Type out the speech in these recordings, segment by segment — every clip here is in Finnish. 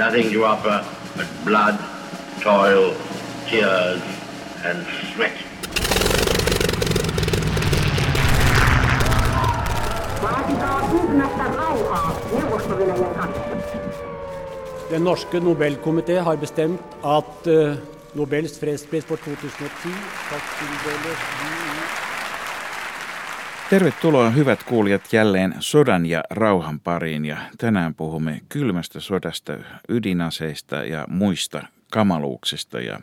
nothing to offer but blood, toil, tears, and sweat. Den norske Nobelkomité har bestemt at uh, Nobels fredspris for 2010 skal tildeles Tervetuloa hyvät kuulijat jälleen sodan ja rauhan pariin ja tänään puhumme kylmästä sodasta, ydinaseista ja muista kamaluuksista ja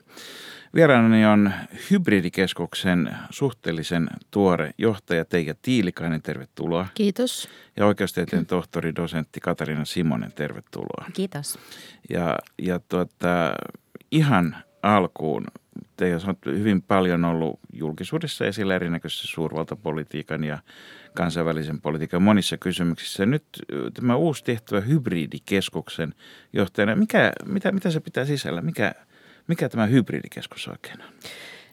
Vieraanani on Hybridikeskuksen suhteellisen tuore johtaja Teija Tiilikainen, tervetuloa. Kiitos. Ja oikeustieteen tohtori, dosentti Katarina Simonen, tervetuloa. Kiitos. Ja, ja tuota, ihan alkuun, Teija on hyvin paljon ollut julkisuudessa esillä erinäköisessä suurvaltapolitiikan ja kansainvälisen politiikan monissa kysymyksissä. Nyt tämä uusi tehtävä hybridikeskuksen johtajana, mikä, mitä, mitä se pitää sisällä? Mikä, mikä tämä hybridikeskus oikein on?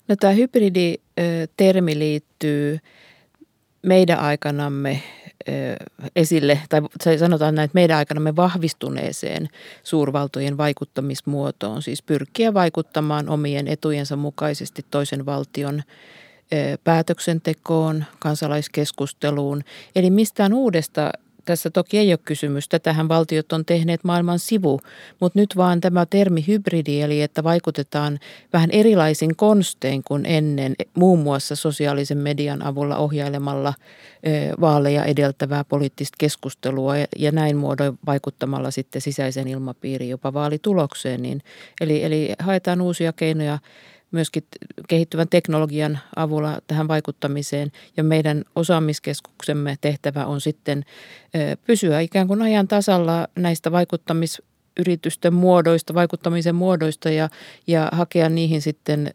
No tämä hybriditermi liittyy meidän aikanamme esille, tai sanotaan näin, että meidän aikanamme vahvistuneeseen suurvaltojen vaikuttamismuotoon, siis pyrkiä vaikuttamaan omien etujensa mukaisesti toisen valtion päätöksentekoon, kansalaiskeskusteluun. Eli mistään uudesta tässä toki ei ole kysymys. Tätähän valtiot on tehneet maailman sivu, mutta nyt vaan tämä termi hybridi, eli että vaikutetaan vähän erilaisin konstein kuin ennen, muun muassa sosiaalisen median avulla ohjailemalla vaaleja edeltävää poliittista keskustelua ja näin muodoin vaikuttamalla sitten sisäisen ilmapiiriin jopa vaalitulokseen. Niin, eli, eli haetaan uusia keinoja myöskin kehittyvän teknologian avulla tähän vaikuttamiseen. Ja meidän osaamiskeskuksemme tehtävä on sitten pysyä ikään kuin ajan tasalla näistä vaikuttamisyritysten muodoista, vaikuttamisen muodoista ja, ja hakea niihin sitten,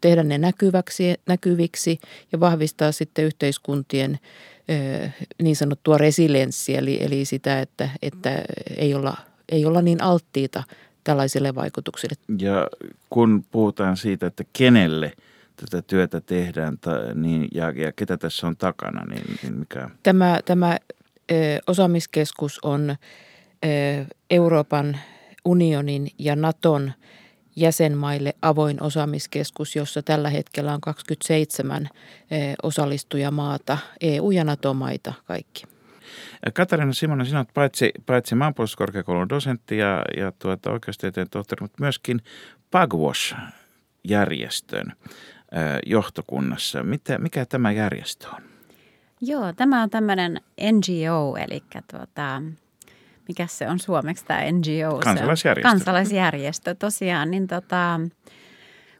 tehdä ne näkyväksi, näkyviksi ja vahvistaa sitten yhteiskuntien niin sanottua resilienssiä, eli, eli sitä, että, että ei, olla, ei olla niin alttiita tällaisille vaikutuksille. Ja kun puhutaan siitä, että kenelle tätä työtä tehdään niin, ja, ja ketä tässä on takana, niin, niin mikä? Tämä, tämä ö, osaamiskeskus on ö, Euroopan unionin ja Naton jäsenmaille avoin osaamiskeskus, jossa tällä hetkellä on 27 osallistujamaata, EU- ja NATO-maita kaikki. Katarina Simonen, sinä olet paitsi, paitsi maanpuolustuskorkeakoulun dosentti ja, ja tuota, oikeustieteen tohtori, mutta myöskin Pagwash-järjestön johtokunnassa. Mitä, mikä tämä järjestö on? Joo, tämä on tämmöinen NGO, eli tuota, mikä se on suomeksi tämä NGO? Kansalaisjärjestö. Kansalaisjärjestö, tosiaan. Niin tota,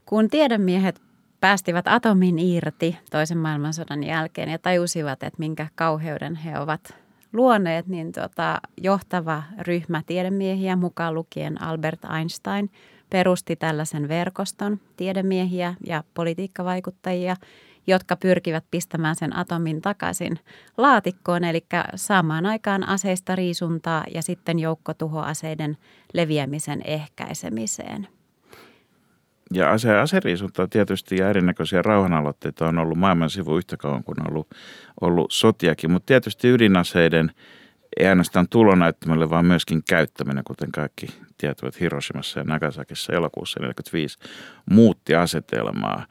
kun tiedemiehet päästivät atomin irti toisen maailmansodan jälkeen ja tajusivat, että minkä kauheuden he ovat luoneet, niin tota, johtava ryhmä tiedemiehiä, mukaan lukien Albert Einstein, perusti tällaisen verkoston tiedemiehiä ja politiikkavaikuttajia, jotka pyrkivät pistämään sen atomin takaisin laatikkoon, eli saamaan aikaan aseista riisuntaa ja sitten joukkotuhoaseiden leviämisen ehkäisemiseen – ja ase- aseriisuntaa tietysti ja erinäköisiä rauhanaloitteita on ollut maailman sivu yhtä kauan kuin on ollut, ollut sotiakin, mutta tietysti ydinaseiden ei ainoastaan tulonäyttämälle, vaan myöskin käyttäminen, kuten kaikki tietävät Hiroshimassa ja Nagasakissa elokuussa 1945, muutti asetelmaa.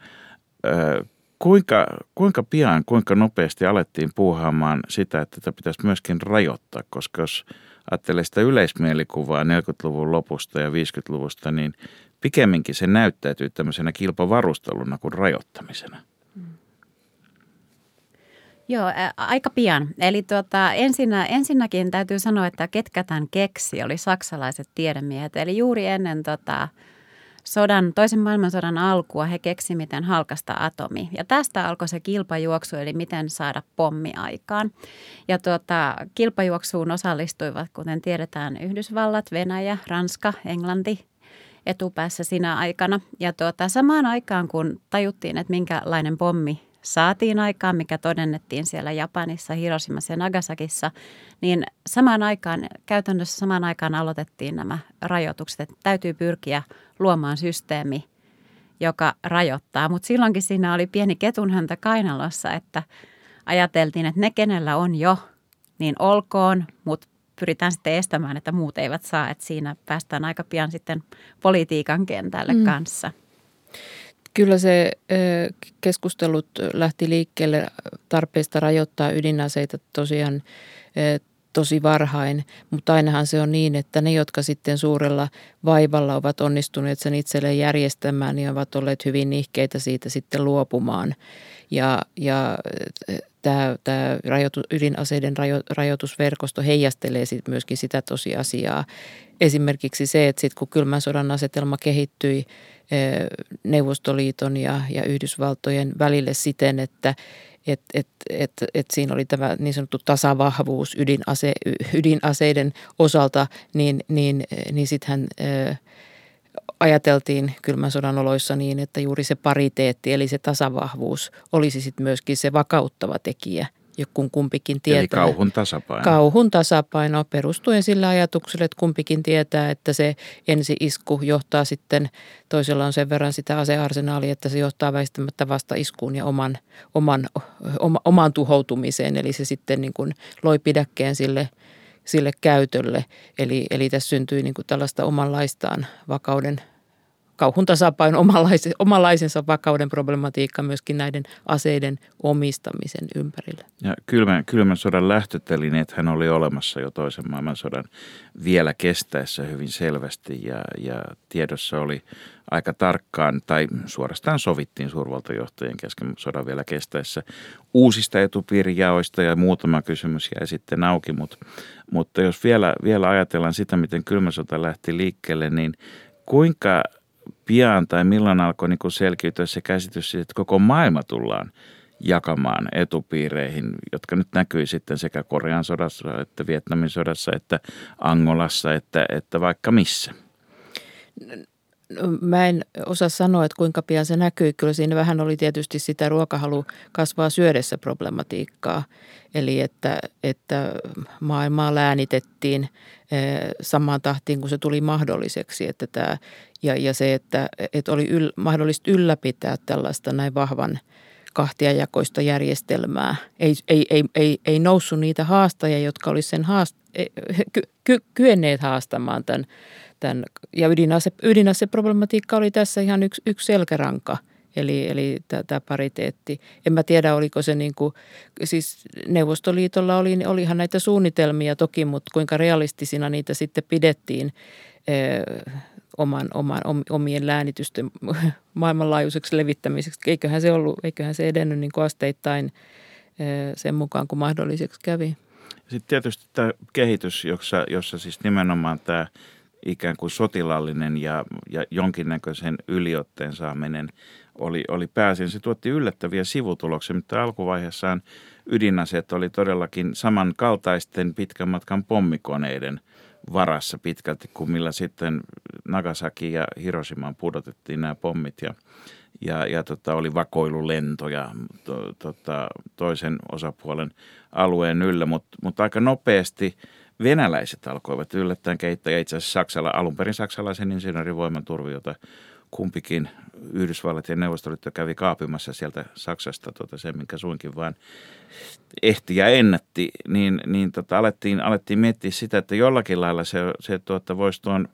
Öö, kuinka, kuinka pian, kuinka nopeasti alettiin puuhaamaan sitä, että tätä pitäisi myöskin rajoittaa, koska jos ajattelee sitä yleismielikuvaa 40-luvun lopusta ja 50-luvusta, niin pikemminkin se näyttäytyy tämmöisenä kilpavarusteluna kuin rajoittamisena. Mm. Joo, ä, aika pian. Eli tuota, ensinnä, ensinnäkin täytyy sanoa, että ketkä tämän keksi oli saksalaiset tiedemiehet. Eli juuri ennen tota, sodan, toisen maailmansodan alkua he keksi, miten halkasta atomi. Ja tästä alkoi se kilpajuoksu, eli miten saada pommi aikaan. Ja tuota, kilpajuoksuun osallistuivat, kuten tiedetään, Yhdysvallat, Venäjä, Ranska, Englanti, etupäässä sinä aikana. Ja tuota, samaan aikaan, kun tajuttiin, että minkälainen pommi saatiin aikaan, mikä todennettiin siellä Japanissa, Hiroshimassa ja Nagasakissa, niin samaan aikaan, käytännössä samaan aikaan aloitettiin nämä rajoitukset, että täytyy pyrkiä luomaan systeemi, joka rajoittaa. Mutta silloinkin siinä oli pieni ketunhäntä kainalossa, että ajateltiin, että ne, kenellä on jo, niin olkoon, mutta pyritään sitten estämään, että muut eivät saa. Että siinä päästään aika pian sitten politiikan kentälle mm. kanssa. Kyllä se keskustelut lähti liikkeelle tarpeesta rajoittaa ydinaseita tosiaan tosi varhain, mutta ainahan se on niin, että ne, jotka sitten suurella vaivalla ovat onnistuneet sen itselleen järjestämään, niin ovat olleet hyvin nihkeitä siitä sitten luopumaan. Ja, ja tämä, tämä rajoitu, ydinaseiden rajo, rajoitusverkosto heijastelee sit myöskin sitä tosiasiaa. Esimerkiksi se, että sitten kun kylmän sodan asetelma kehittyi Neuvostoliiton ja, ja Yhdysvaltojen välille siten, että et, et, et, et siinä oli tämä niin sanottu tasavahvuus ydinase, ydinaseiden osalta, niin, niin, niin sittenhän ajateltiin kylmän sodan oloissa niin, että juuri se pariteetti, eli se tasavahvuus olisi sitten myöskin se vakauttava tekijä – kun kumpikin tietää. Eli kauhun tasapaino. Kauhun tasapaino perustuen sillä ajatuksella, että kumpikin tietää, että se ensi-isku johtaa sitten, toisella on sen verran sitä asearsenaalia, että se johtaa väistämättä vasta iskuun ja oman, oman, oma, oman tuhoutumiseen. Eli se sitten niin kuin loi pidäkkeen sille, sille käytölle. Eli, eli tässä syntyi niin kuin tällaista omanlaistaan vakauden kauhun tasapaino, omanlaisensa vakauden problematiikka myöskin näiden aseiden omistamisen ympärillä. Ja kylmän, kylmän sodan lähtötelineet hän oli olemassa jo toisen maailmansodan vielä kestäessä hyvin selvästi ja, ja tiedossa oli aika tarkkaan tai suorastaan sovittiin suurvaltajohtajien kesken sodan vielä kestäessä uusista etupiirijaoista ja muutama kysymys jäi sitten auki, mutta, mutta jos vielä, vielä ajatellaan sitä, miten kylmä sota lähti liikkeelle, niin kuinka pian tai milloin alkoi niin selkiytyä se käsitys, että koko maailma tullaan jakamaan etupiireihin, jotka nyt näkyy sitten sekä Korean sodassa, että Vietnamin sodassa, että Angolassa, että, että vaikka missä? Mä en osaa sanoa, että kuinka pian se näkyy. Kyllä siinä vähän oli tietysti sitä ruokahalu kasvaa syödessä problematiikkaa. Eli että, että maailmaa läänitettiin eh, samaan tahtiin, kun se tuli mahdolliseksi. Että tämä, ja, ja se, että, että oli yl, mahdollista ylläpitää tällaista näin vahvan kahtiajakoista järjestelmää. Ei, ei, ei, ei, ei noussut niitä haastajia, jotka olisivat sen haast, eh, ky, ky, kyenneet haastamaan tämän – tämän, ja ydinase, ydinaseproblematiikka oli tässä ihan yksi, yksi selkäranka, eli, eli tämä pariteetti. En mä tiedä, oliko se niin kuin, siis Neuvostoliitolla oli, olihan näitä suunnitelmia toki, mutta kuinka realistisina niitä sitten pidettiin oman, oman, omien läänitysten maailmanlaajuiseksi levittämiseksi. Eiköhän se, ollut, eiköhän se edennyt niin asteittain sen mukaan, kun mahdolliseksi kävi. Sitten tietysti tämä kehitys, jossa, jossa siis nimenomaan tämä – ikään kuin sotilallinen ja, ja jonkinnäköisen yliotteen saaminen oli, oli pääsin. Se tuotti yllättäviä sivutuloksia, mutta alkuvaiheessaan ydinaseet oli todellakin samankaltaisten pitkän matkan pommikoneiden varassa pitkälti kuin millä sitten Nagasaki ja Hiroshimaan pudotettiin nämä pommit ja, ja, ja tota, oli vakoilulentoja to, tota, toisen osapuolen alueen yllä, mutta mut aika nopeasti – venäläiset alkoivat yllättäen kehittää, itse asiassa Saksalla, alun perin saksalaisen insinöörivoiman turvi, jota kumpikin Yhdysvallat ja Neuvostoliitto kävi kaapimassa sieltä Saksasta tuota, sen, minkä suinkin vaan ehti ja ennätti, niin, niin tota, alettiin, alettiin miettiä sitä, että jollakin lailla se, se tuota, voisi tuon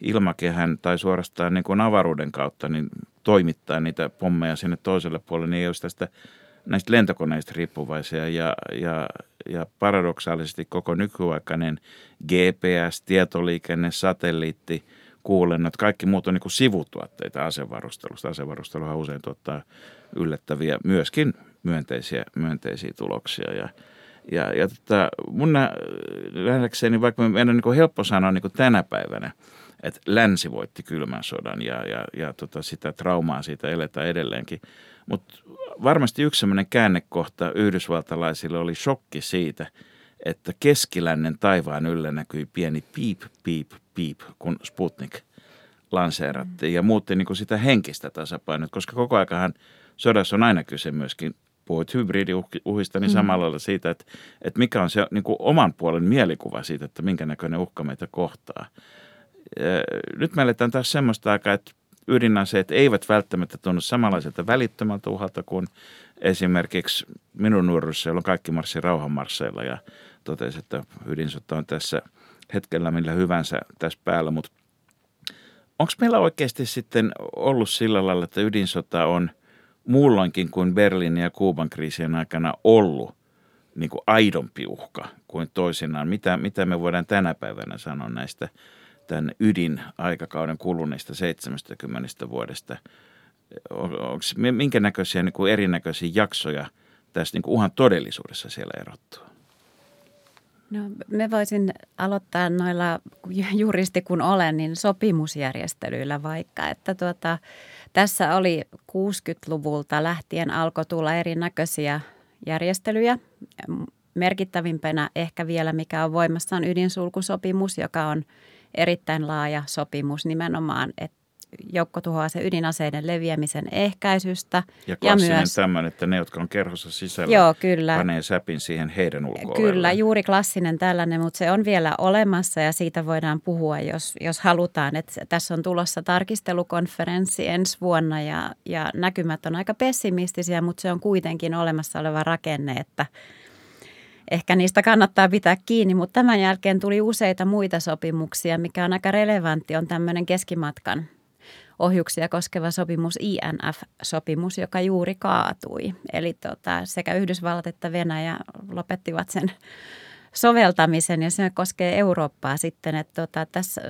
ilmakehän tai suorastaan niin kuin avaruuden kautta niin toimittaa niitä pommeja sinne toiselle puolelle, niin ei olisi tästä näistä lentokoneista riippuvaisia. Ja, ja, ja paradoksaalisesti koko nykyaikainen GPS, tietoliikenne, satelliitti, kuulennot, kaikki muut on niin kuin sivutuotteita asevarustelusta. Asevarusteluhan usein tuottaa yllättäviä, myöskin myönteisiä, myönteisiä tuloksia ja ja, ja tota, mun nähdäkseni, vaikka meidän on niin helppo sanoa niin tänä päivänä, että länsi voitti kylmän sodan ja, ja, ja tota, sitä traumaa siitä eletään edelleenkin. Mutta varmasti yksi sellainen käännekohta yhdysvaltalaisille oli shokki siitä, että keskilännen taivaan yllä näkyi pieni piip, piip, piip, kun Sputnik lanseerattiin ja muutti niin kuin sitä henkistä tasapainoa, koska koko aikahan sodassa on aina kyse myöskin puhuit hybridiuhista, niin mm. samalla lailla siitä, että, että mikä on se niin kuin oman puolen mielikuva siitä, että minkä näköinen uhka meitä kohtaa. Nyt me eletään taas semmoista aikaa, että ydinaseet eivät välttämättä tunnu samanlaiselta välittömältä uhalta kuin esimerkiksi minun nuoruudessa, jolloin kaikki marssi rauhanmarsseilla ja totesi, että ydinsota on tässä hetkellä millä hyvänsä tässä päällä, mutta onko meillä oikeasti sitten ollut sillä lailla, että ydinsota on muulloinkin kuin Berliinin ja Kuuban kriisien aikana ollut niin kuin aidompi uhka kuin toisinaan? Mitä, mitä me voidaan tänä päivänä sanoa näistä tämän ydinaikakauden kuluneista 70 vuodesta? Onko minkä näköisiä niin kuin erinäköisiä jaksoja tässä niin kuin uhan todellisuudessa siellä erottua? No, me voisin aloittaa noilla, juristi kun olen, niin sopimusjärjestelyillä vaikka, että tuota, tässä oli 60-luvulta lähtien alkoi tulla erinäköisiä järjestelyjä. Merkittävimpänä ehkä vielä, mikä on voimassa, on ydinsulkusopimus, joka on erittäin laaja sopimus nimenomaan, että joukkotuhoasen ydinaseiden leviämisen ehkäisystä. Ja klassinen ja myös, tämmöinen, että ne, jotka on kerhossa sisällä, joo, kyllä. panee säpin siihen heidän ulko Kyllä, juuri klassinen tällainen, mutta se on vielä olemassa ja siitä voidaan puhua, jos, jos halutaan. Että tässä on tulossa tarkistelukonferenssi ensi vuonna ja, ja näkymät on aika pessimistisiä, mutta se on kuitenkin olemassa oleva rakenne, että ehkä niistä kannattaa pitää kiinni, mutta tämän jälkeen tuli useita muita sopimuksia, mikä on aika relevantti, on tämmöinen keskimatkan ohjuksia koskeva sopimus, INF-sopimus, joka juuri kaatui. Eli tota, sekä Yhdysvallat että Venäjä lopettivat sen soveltamisen ja se koskee Eurooppaa sitten, että tota, tässä,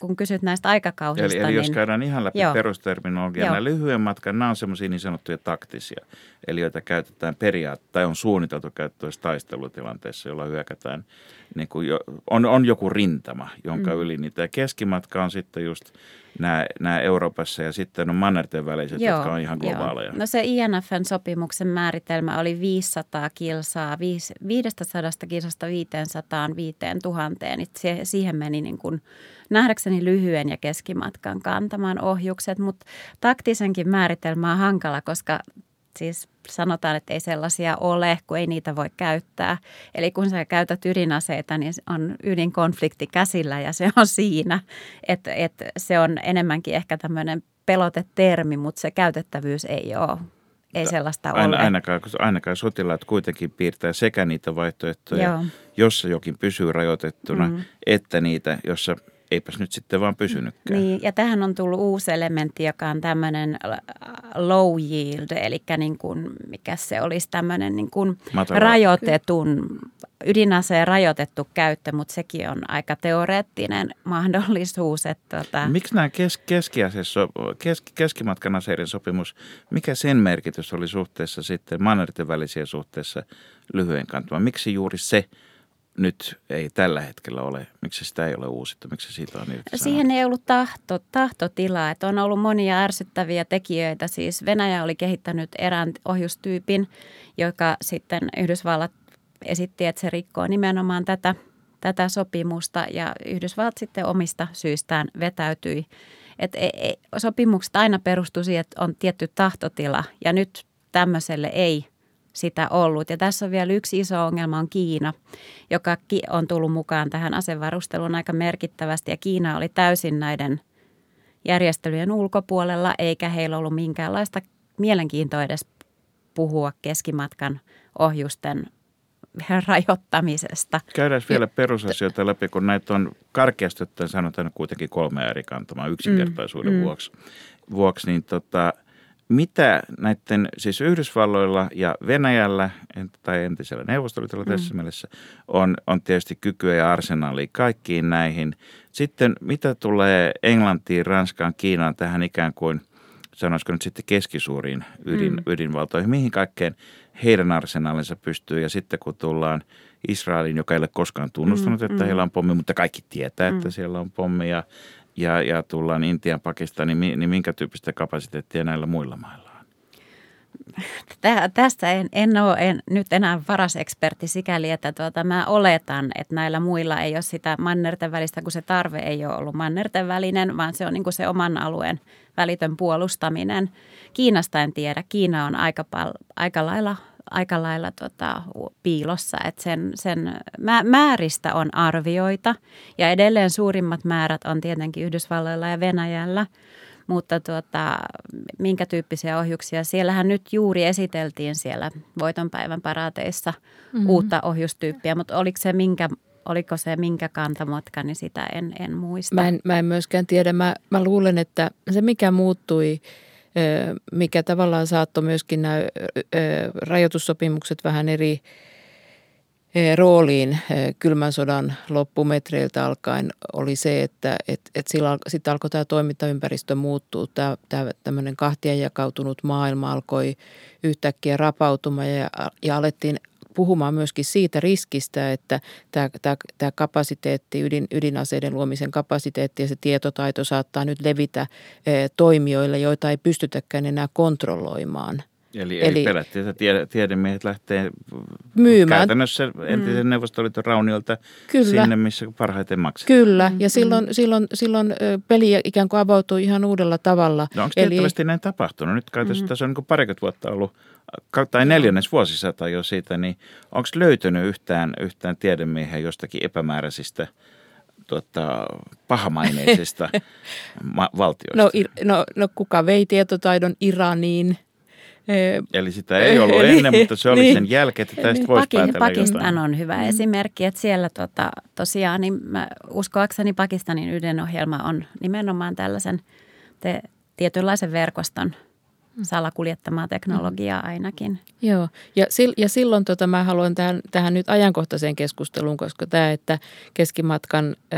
kun kysyt näistä aikakausista. Eli, eli niin, jos käydään ihan läpi joo, perusterminologiaa, nämä lyhyen matkan, nämä on semmoisia niin sanottuja taktisia, eli joita käytetään periaatteessa tai on suunniteltu käyttöön taistelutilanteessa, jolla hyökätään, niin kuin jo, on, on joku rintama, jonka mm. yli niitä. Keskimatka on sitten just nämä, nämä Euroopassa ja sitten on mannerten väliset, joo, jotka on ihan globaaleja. Joo. No se INFn sopimuksen määritelmä oli 500 kilsaa, 500 kilsasta 500 5000. Siihen meni niin kuin nähdäkseni lyhyen ja keskimatkan kantamaan ohjukset, mutta taktisenkin määritelmä on hankala, koska siis sanotaan, että ei sellaisia ole, kun ei niitä voi käyttää. Eli kun sä käytät ydinaseita, niin on ydinkonflikti käsillä ja se on siinä. Että että se on enemmänkin ehkä tämmöinen pelotetermi, mutta se käytettävyys ei ole ei sellaista Aina, ole. Ainakaan, ainakaan sotilaat kuitenkin piirtää sekä niitä vaihtoehtoja, Joo. jossa jokin pysyy rajoitettuna, mm. että niitä, jossa eipäs nyt sitten vaan pysynytkään. Niin, ja tähän on tullut uusi elementti, joka on tämmöinen low yield, eli niin kuin, mikä se olisi tämmöinen niin kuin rajoitetun, ydinaseen rajoitettu käyttö, mutta sekin on aika teoreettinen mahdollisuus. Että tota... Miksi nämä kes, keskiasessa, kes, keskimatkan aseiden sopimus, mikä sen merkitys oli suhteessa sitten mannerten välisiä suhteessa lyhyen kantamaan? Miksi juuri se – nyt ei tällä hetkellä ole, miksi sitä ei ole uusittu, miksi siitä on irti Siihen ei ollut tahto, tahtotilaa, että on ollut monia ärsyttäviä tekijöitä. Siis Venäjä oli kehittänyt erään ohjustyypin, joka sitten Yhdysvallat esitti, että se rikkoo nimenomaan tätä, tätä sopimusta. Ja Yhdysvallat sitten omista syistään vetäytyi. Et e, e, sopimukset aina perustuu siihen, että on tietty tahtotila. Ja nyt tämmöiselle ei sitä ollut. Ja tässä on vielä yksi iso ongelma on Kiina, joka on tullut mukaan tähän asevarusteluun aika merkittävästi. Ja Kiina oli täysin näiden järjestelyjen ulkopuolella, eikä heillä ollut minkäänlaista mielenkiintoa edes puhua keskimatkan ohjusten rajoittamisesta. Käydään vielä perusasioita läpi, kun näitä on karkeasti ottaen sanotaan kuitenkin kolme eri kantamaa yksinkertaisuuden mm, vuoksi. Mm. vuoksi niin tota, mitä näiden, siis Yhdysvalloilla ja Venäjällä tai entisellä neuvostoliitolla mm. tässä mielessä on, on tietysti kykyä ja arsenaalia kaikkiin näihin. Sitten mitä tulee Englantiin, Ranskaan, Kiinaan tähän ikään kuin, sanoisiko nyt sitten keskisuuriin ydin, mm. ydinvaltoihin, mihin kaikkeen heidän arsenaalinsa pystyy. Ja sitten kun tullaan Israelin, joka ei ole koskaan tunnustanut, mm, että mm. heillä on pommi, mutta kaikki tietää, mm. että siellä on pommi ja ja, ja tullaan Intian, Pakistaniin, niin, niin minkä tyyppistä kapasiteettia näillä muilla mailla on? Tästä en, en ole en, nyt enää paras ekspertti sikäli, että tuota, mä oletan, että näillä muilla ei ole sitä mannerten välistä, kun se tarve ei ole ollut mannerten välinen, vaan se on niin se oman alueen välitön puolustaminen. Kiinasta en tiedä. Kiina on aika, pal- aika lailla aika lailla tota, piilossa, että sen, sen määristä on arvioita ja edelleen suurimmat määrät on tietenkin Yhdysvalloilla ja Venäjällä, Mutta tuota, minkä tyyppisiä ohjuksia? Siellähän nyt juuri esiteltiin siellä voitonpäivän paraateissa mm-hmm. uutta ohjustyyppiä, mutta oliko se minkä oliko se minkä kantamotka, niin sitä en, en muista. Mä en, mä en myöskään tiedä. Mä, mä luulen, että se mikä muuttui, mikä tavallaan saattoi myöskin nämä rajoitussopimukset vähän eri rooliin kylmän sodan loppumetreiltä alkaen oli se, että et, et sitten alkoi tämä toimintaympäristö muuttua. Tämä, tämmöinen kahtia jakautunut maailma alkoi yhtäkkiä rapautumaan ja, ja alettiin puhumaan myöskin siitä riskistä, että tämä, tämä, tämä kapasiteetti, ydin, ydinaseiden luomisen kapasiteetti ja se tietotaito saattaa nyt levitä eh, toimijoille, joita ei pystytäkään enää kontrolloimaan. Eli, eli, eli pelättiin, että tiede, tiedemiehet lähtee myymään. käytännössä entisen mm. Neuvostoliiton rauniolta kyllä. sinne, missä parhaiten maksetaan. Kyllä, ja mm. silloin, silloin, silloin peli ikään kuin avautui ihan uudella tavalla. No onko tiettävästi näin tapahtunut? Nyt kai mm. tässä on niin parikymmentä vuotta ollut tai neljännes vuosisata jo siitä, niin onko löytynyt yhtään, yhtään tiedemiehen jostakin epämääräisistä tuota, pahamaineisista ma- valtioista? No, no, no kuka vei tietotaidon Iraniin? Eli sitä ei ollut Eli, ennen, mutta se oli niin, sen jälkeen, että tästä niin, voisi Paki, päätellä Pakistan jotain. on hyvä mm. esimerkki, että siellä tota, tosiaan, niin mä uskoakseni Pakistanin ydinohjelma on nimenomaan tällaisen te, tietynlaisen verkoston – salakuljettamaa teknologiaa ainakin. Joo, ja, sil, ja silloin tota, mä haluan tähän, tähän nyt ajankohtaiseen keskusteluun, koska tämä, että keskimatkan ö,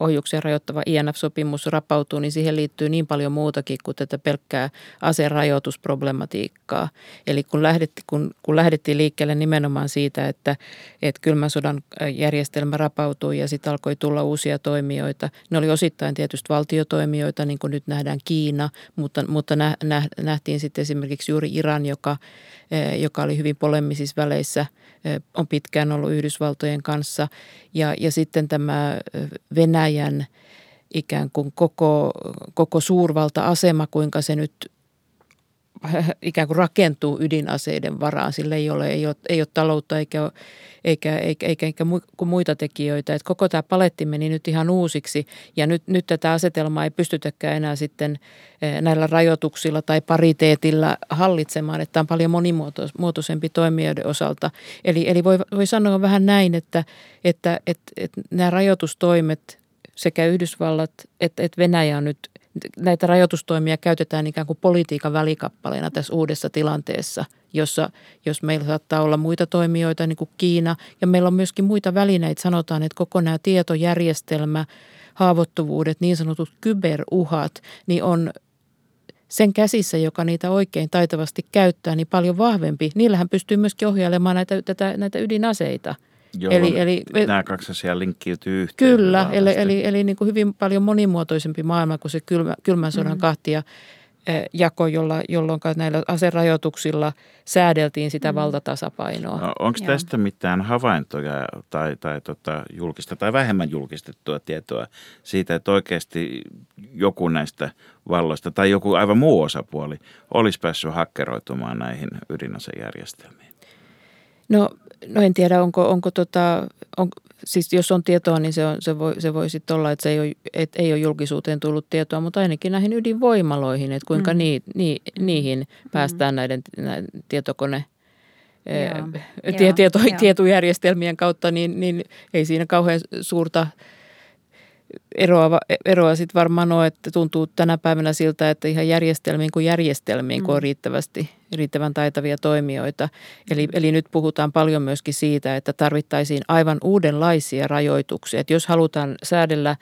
ohjuksia rajoittava INF-sopimus rapautuu, niin siihen liittyy niin paljon muutakin kuin tätä pelkkää aserajoitusproblematiikkaa. Eli kun, lähdetti, kun, kun lähdettiin liikkeelle nimenomaan siitä, että, että kylmän sodan järjestelmä rapautui ja sitten alkoi tulla uusia toimijoita. Ne oli osittain tietysti valtiotoimijoita, niin kuin nyt nähdään Kiina, mutta, mutta nähtiin sitten esimerkiksi juuri Iran, joka, eh, joka oli hyvin polemisissa väleissä, eh, on pitkään ollut Yhdysvaltojen kanssa. Ja, ja sitten tämä eh, Venäjän ikään kuin koko, koko suurvalta-asema, kuinka se nyt ikään kuin rakentuu ydinaseiden varaan. Sillä ei ole, ei ole, ei ole taloutta eikä, eikä, eikä, eikä, eikä muita tekijöitä. Että koko tämä paletti meni nyt ihan uusiksi ja nyt, nyt tätä asetelmaa ei pystytäkään enää sitten eh, näillä rajoituksilla tai pariteetilla hallitsemaan, että tämä on paljon monimuotoisempi toimijoiden osalta. Eli, eli voi, voi sanoa vähän näin, että, että, että, että nämä rajoitustoimet sekä Yhdysvallat että, että Venäjä on nyt näitä rajoitustoimia käytetään ikään kuin politiikan välikappaleena tässä uudessa tilanteessa, jossa jos meillä saattaa olla muita toimijoita niin kuin Kiina ja meillä on myöskin muita välineitä, sanotaan, että koko nämä tietojärjestelmä, haavoittuvuudet, niin sanotut kyberuhat, niin on sen käsissä, joka niitä oikein taitavasti käyttää, niin paljon vahvempi. Niillähän pystyy myöskin ohjailemaan näitä, tätä, näitä ydinaseita – Jolloin eli, eli, nämä kaksi asiaa linkkiytyy yhteen. Kyllä, eli, eli, eli niin kuin hyvin paljon monimuotoisempi maailma kuin se kylmä, kylmän sodan mm. kahtia eh, jako, jolla, jolloin näillä aserajoituksilla säädeltiin sitä mm. valtatasapainoa. No, Onko tästä mitään havaintoja tai, tai tota, julkista tai vähemmän julkistettua tietoa siitä, että oikeasti joku näistä valloista tai joku aivan muu osapuoli olisi päässyt hakkeroitumaan näihin ydinasejärjestelmiin? No No en tiedä, onko, onko tota, on, siis jos on tietoa, niin se, on, se, voi, se voi sitten olla, että se ei ole, et ei ole julkisuuteen tullut tietoa, mutta ainakin näihin ydinvoimaloihin, että kuinka mm. ni, ni, niihin mm. päästään näiden, näiden tietokone Joo, tie, tieto, joo. tietojärjestelmien kautta, niin, niin ei siinä kauhean suurta eroa, eroa sitten varmaan ole, että tuntuu tänä päivänä siltä, että ihan järjestelmiin kuin järjestelmiin, mm. kun on mm. riittävästi, riittävän taitavia toimijoita. Eli, eli nyt puhutaan paljon myöskin siitä, että tarvittaisiin aivan uudenlaisia rajoituksia. Että jos halutaan säädellä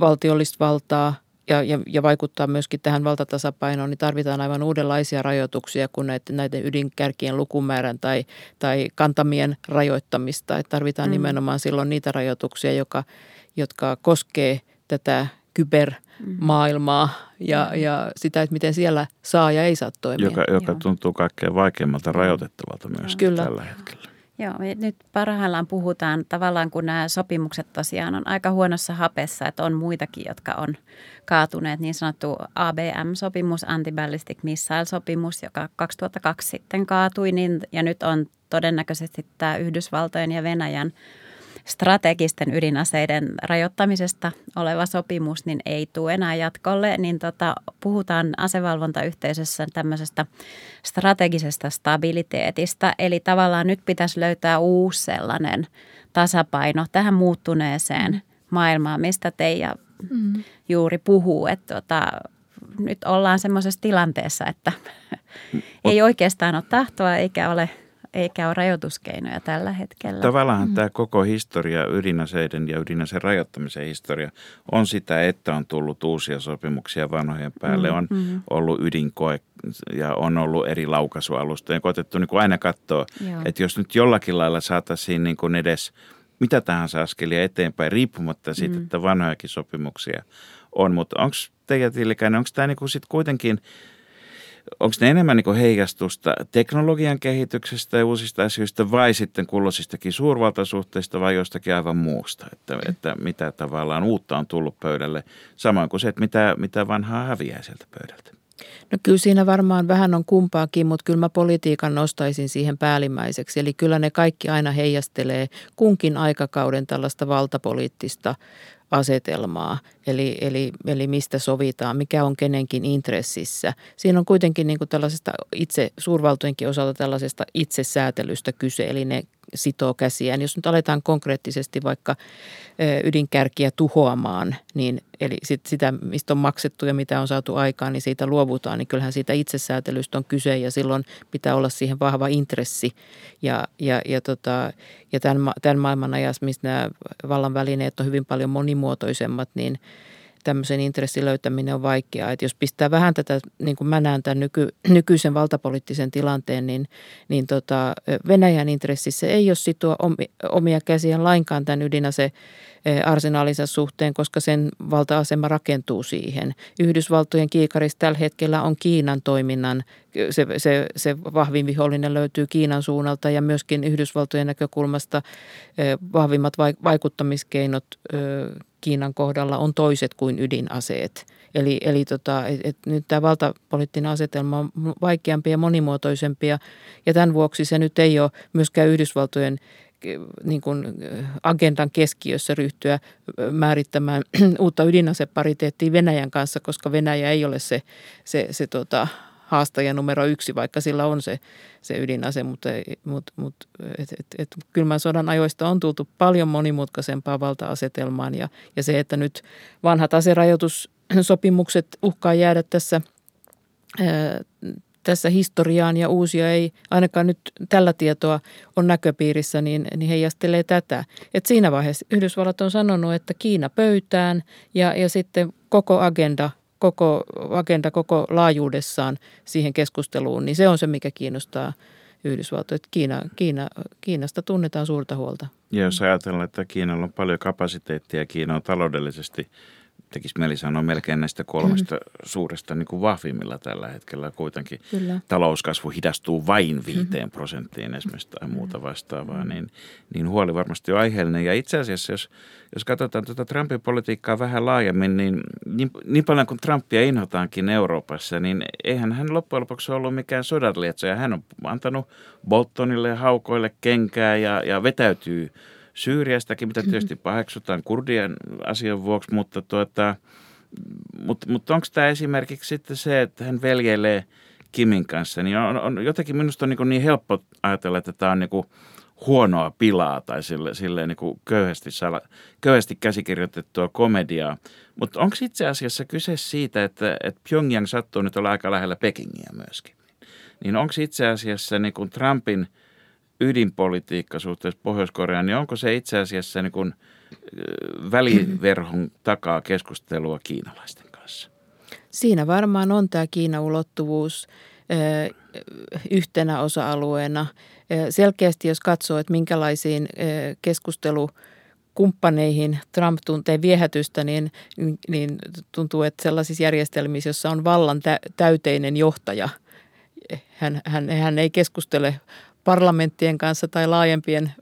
valtiollista valtaa ja, ja, ja vaikuttaa myöskin tähän valtatasapainoon, niin tarvitaan aivan uudenlaisia rajoituksia kuin näiden, näiden ydinkärkien lukumäärän tai, tai kantamien rajoittamista. Että tarvitaan mm. nimenomaan silloin niitä rajoituksia, joka – jotka koskee tätä kybermaailmaa ja, mm. ja sitä, että miten siellä saa ja ei saa toimia. Joka, joka tuntuu kaikkein vaikeimmalta rajoitettavalta myös Kyllä. tällä hetkellä. Joo, nyt parhaillaan puhutaan tavallaan, kun nämä sopimukset tosiaan on aika huonossa hapessa, että on muitakin, jotka on kaatuneet. Niin sanottu ABM-sopimus, Anti-Ballistic Missile-sopimus, joka 2002 sitten kaatui, niin, ja nyt on todennäköisesti tämä Yhdysvaltojen ja Venäjän strategisten ydinaseiden rajoittamisesta oleva sopimus niin ei tule enää jatkolle, niin tota, puhutaan asevalvontayhteisössä tämmöisestä strategisesta stabiliteetista. Eli tavallaan nyt pitäisi löytää uusi sellainen tasapaino tähän muuttuneeseen maailmaan, mistä Teija mm. juuri puhuu. Että tota, nyt ollaan semmoisessa tilanteessa, että ei oikeastaan ole tahtoa eikä ole – eikä ole rajoituskeinoja tällä hetkellä. Tavallaan mm. tämä koko historia, ydinaseiden ja ydinaseen rajoittamisen historia, on sitä, että on tullut uusia sopimuksia vanhojen päälle. Mm, on ollut ydinkoe ja on ollut eri laukaisualustoja. Koitettu niin kuin aina katsoa, Joo. että jos nyt jollakin lailla saataisiin niin kuin edes mitä tahansa askelia eteenpäin, riippumatta siitä, mm. että vanhojakin sopimuksia on. Mutta onko teidän onko tämä niin kuin sit kuitenkin – onko ne enemmän niin heijastusta teknologian kehityksestä ja uusista asioista vai sitten kulloisistakin suurvaltasuhteista vai jostakin aivan muusta, että, että mitä tavallaan uutta on tullut pöydälle, samoin kuin se, että mitä, mitä vanhaa häviää sieltä pöydältä. No kyllä siinä varmaan vähän on kumpaakin, mutta kyllä mä politiikan nostaisin siihen päällimmäiseksi. Eli kyllä ne kaikki aina heijastelee kunkin aikakauden tällaista valtapoliittista asetelmaa, eli, eli, eli mistä sovitaan, mikä on kenenkin intressissä. Siinä on kuitenkin niin kuin tällaisesta itse, suurvaltojenkin osalta tällaisesta itsesäätelystä kyse, eli ne sitoo käsiään. Jos nyt aletaan konkreettisesti vaikka ydinkärkiä tuhoamaan, niin eli sit sitä, mistä on maksettu ja mitä on saatu aikaan, niin siitä luovutaan, niin kyllähän siitä itsesäätelystä on kyse ja silloin pitää olla siihen vahva intressi. Ja, ja, ja, tota, ja tämän, tämän maailman ajassa, missä nämä vallan välineet on hyvin paljon monimuotoisemmat, niin – tämmöisen intressin löytäminen on vaikeaa. Että jos pistää vähän tätä, niin kuin mä näen tämän nyky, nykyisen valtapoliittisen tilanteen, niin, niin tota, Venäjän intressissä ei ole sitoa omia käsiään lainkaan tämän ydinase arsenaalinsa suhteen, koska sen valta-asema rakentuu siihen. Yhdysvaltojen kiikarissa tällä hetkellä on Kiinan toiminnan, se, se, se vahvin vihollinen löytyy Kiinan suunnalta ja myöskin Yhdysvaltojen näkökulmasta vahvimmat vaikuttamiskeinot Kiinan kohdalla on toiset kuin ydinaseet. Eli, eli tota, et, et nyt tämä valtapoliittinen asetelma on vaikeampi ja monimuotoisempi ja, tämän vuoksi se nyt ei ole myöskään Yhdysvaltojen niin kuin agendan keskiössä ryhtyä määrittämään uutta ydinasepariteettia Venäjän kanssa, koska Venäjä ei ole se, se, se tota, haastaja numero yksi, vaikka sillä on se, se ydinase, mutta, mutta, mutta et, et, et, kylmän sodan ajoista on tultu paljon monimutkaisempaa valta-asetelmaan ja, ja se, että nyt vanhat aserajoitussopimukset uhkaa jäädä tässä ää, tässä historiaan ja uusia ei ainakaan nyt tällä tietoa on näköpiirissä, niin, niin heijastelee tätä. Et siinä vaiheessa Yhdysvallat on sanonut, että Kiina pöytään ja, ja sitten koko agenda koko agenda koko laajuudessaan siihen keskusteluun, niin se on se, mikä kiinnostaa Yhdysvaltoja. Kiina, Kiina, Kiinasta tunnetaan suurta huolta. Ja jos ajatellaan, että Kiinalla on paljon kapasiteettia, Kiina on taloudellisesti tekisi mieli sanoa melkein näistä kolmesta mm. suuresta niin kuin vahvimmilla tällä hetkellä. Kuitenkin Kyllä. talouskasvu hidastuu vain viiteen prosenttiin esimerkiksi tai muuta vastaavaa, niin, niin huoli varmasti on aiheellinen. Ja itse asiassa, jos, jos katsotaan tuota Trumpin politiikkaa vähän laajemmin, niin, niin niin paljon kuin Trumpia inhotaankin Euroopassa, niin eihän hän loppujen lopuksi ollut mikään sodanlietsoja. Hän on antanut Boltonille ja Haukoille kenkää ja, ja vetäytyy – Syyriastakin, mitä tietysti paheksutaan kurdien asian vuoksi, mutta, tuota, mutta, mutta onko tämä esimerkiksi sitten se, että hän veljeilee Kimin kanssa, niin on, on jotenkin minusta on niin, niin helppo ajatella, että tämä on niin kuin huonoa pilaa tai sille, silleen niin kuin köyhästi, sala, köyhästi käsikirjoitettua komediaa. Mutta onko itse asiassa kyse siitä, että, että Pyongyang sattuu nyt olla aika lähellä Pekingiä myöskin? Niin onko itse asiassa niin kuin Trumpin – ydinpolitiikka suhteessa Pohjois-Koreaan, niin onko se itse asiassa niin kuin väliverhon takaa keskustelua kiinalaisten kanssa? Siinä varmaan on tämä Kiina-ulottuvuus yhtenä osa-alueena. Selkeästi jos katsoo, että minkälaisiin keskustelu kumppaneihin Trump tuntee viehätystä, niin, niin tuntuu, että sellaisissa järjestelmissä, jossa on vallan täyteinen johtaja, hän, hän, hän ei keskustele parlamenttien kanssa tai laajempien,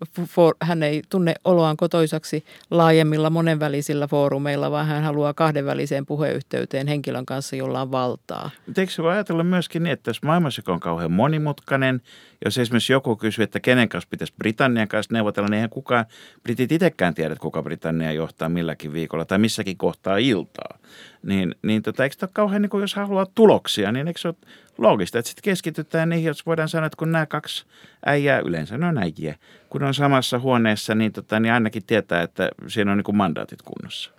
hän ei tunne oloaan kotoisaksi laajemmilla monenvälisillä foorumeilla, vaan hän haluaa kahdenväliseen puheyhteyteen henkilön kanssa, jolla on valtaa. Eikö se voi ajatella myöskin niin, että jos maailmassa on kauhean monimutkainen, jos esimerkiksi joku kysyy, että kenen kanssa pitäisi Britannian kanssa neuvotella, niin eihän kukaan, britit itsekään tiedä, kuka Britannia johtaa milläkin viikolla tai missäkin kohtaa iltaa. Niin, niin tota, eikö ole kauhean, niin kuin jos haluaa tuloksia, niin eikö se ole loogista, että sitten keskitytään niihin, jos voidaan sanoa, että kun nämä kaksi äijää, yleensä ne on äijiä, kun on samassa huoneessa, niin, tota, niin ainakin tietää, että siinä on niin kuin mandaatit kunnossa.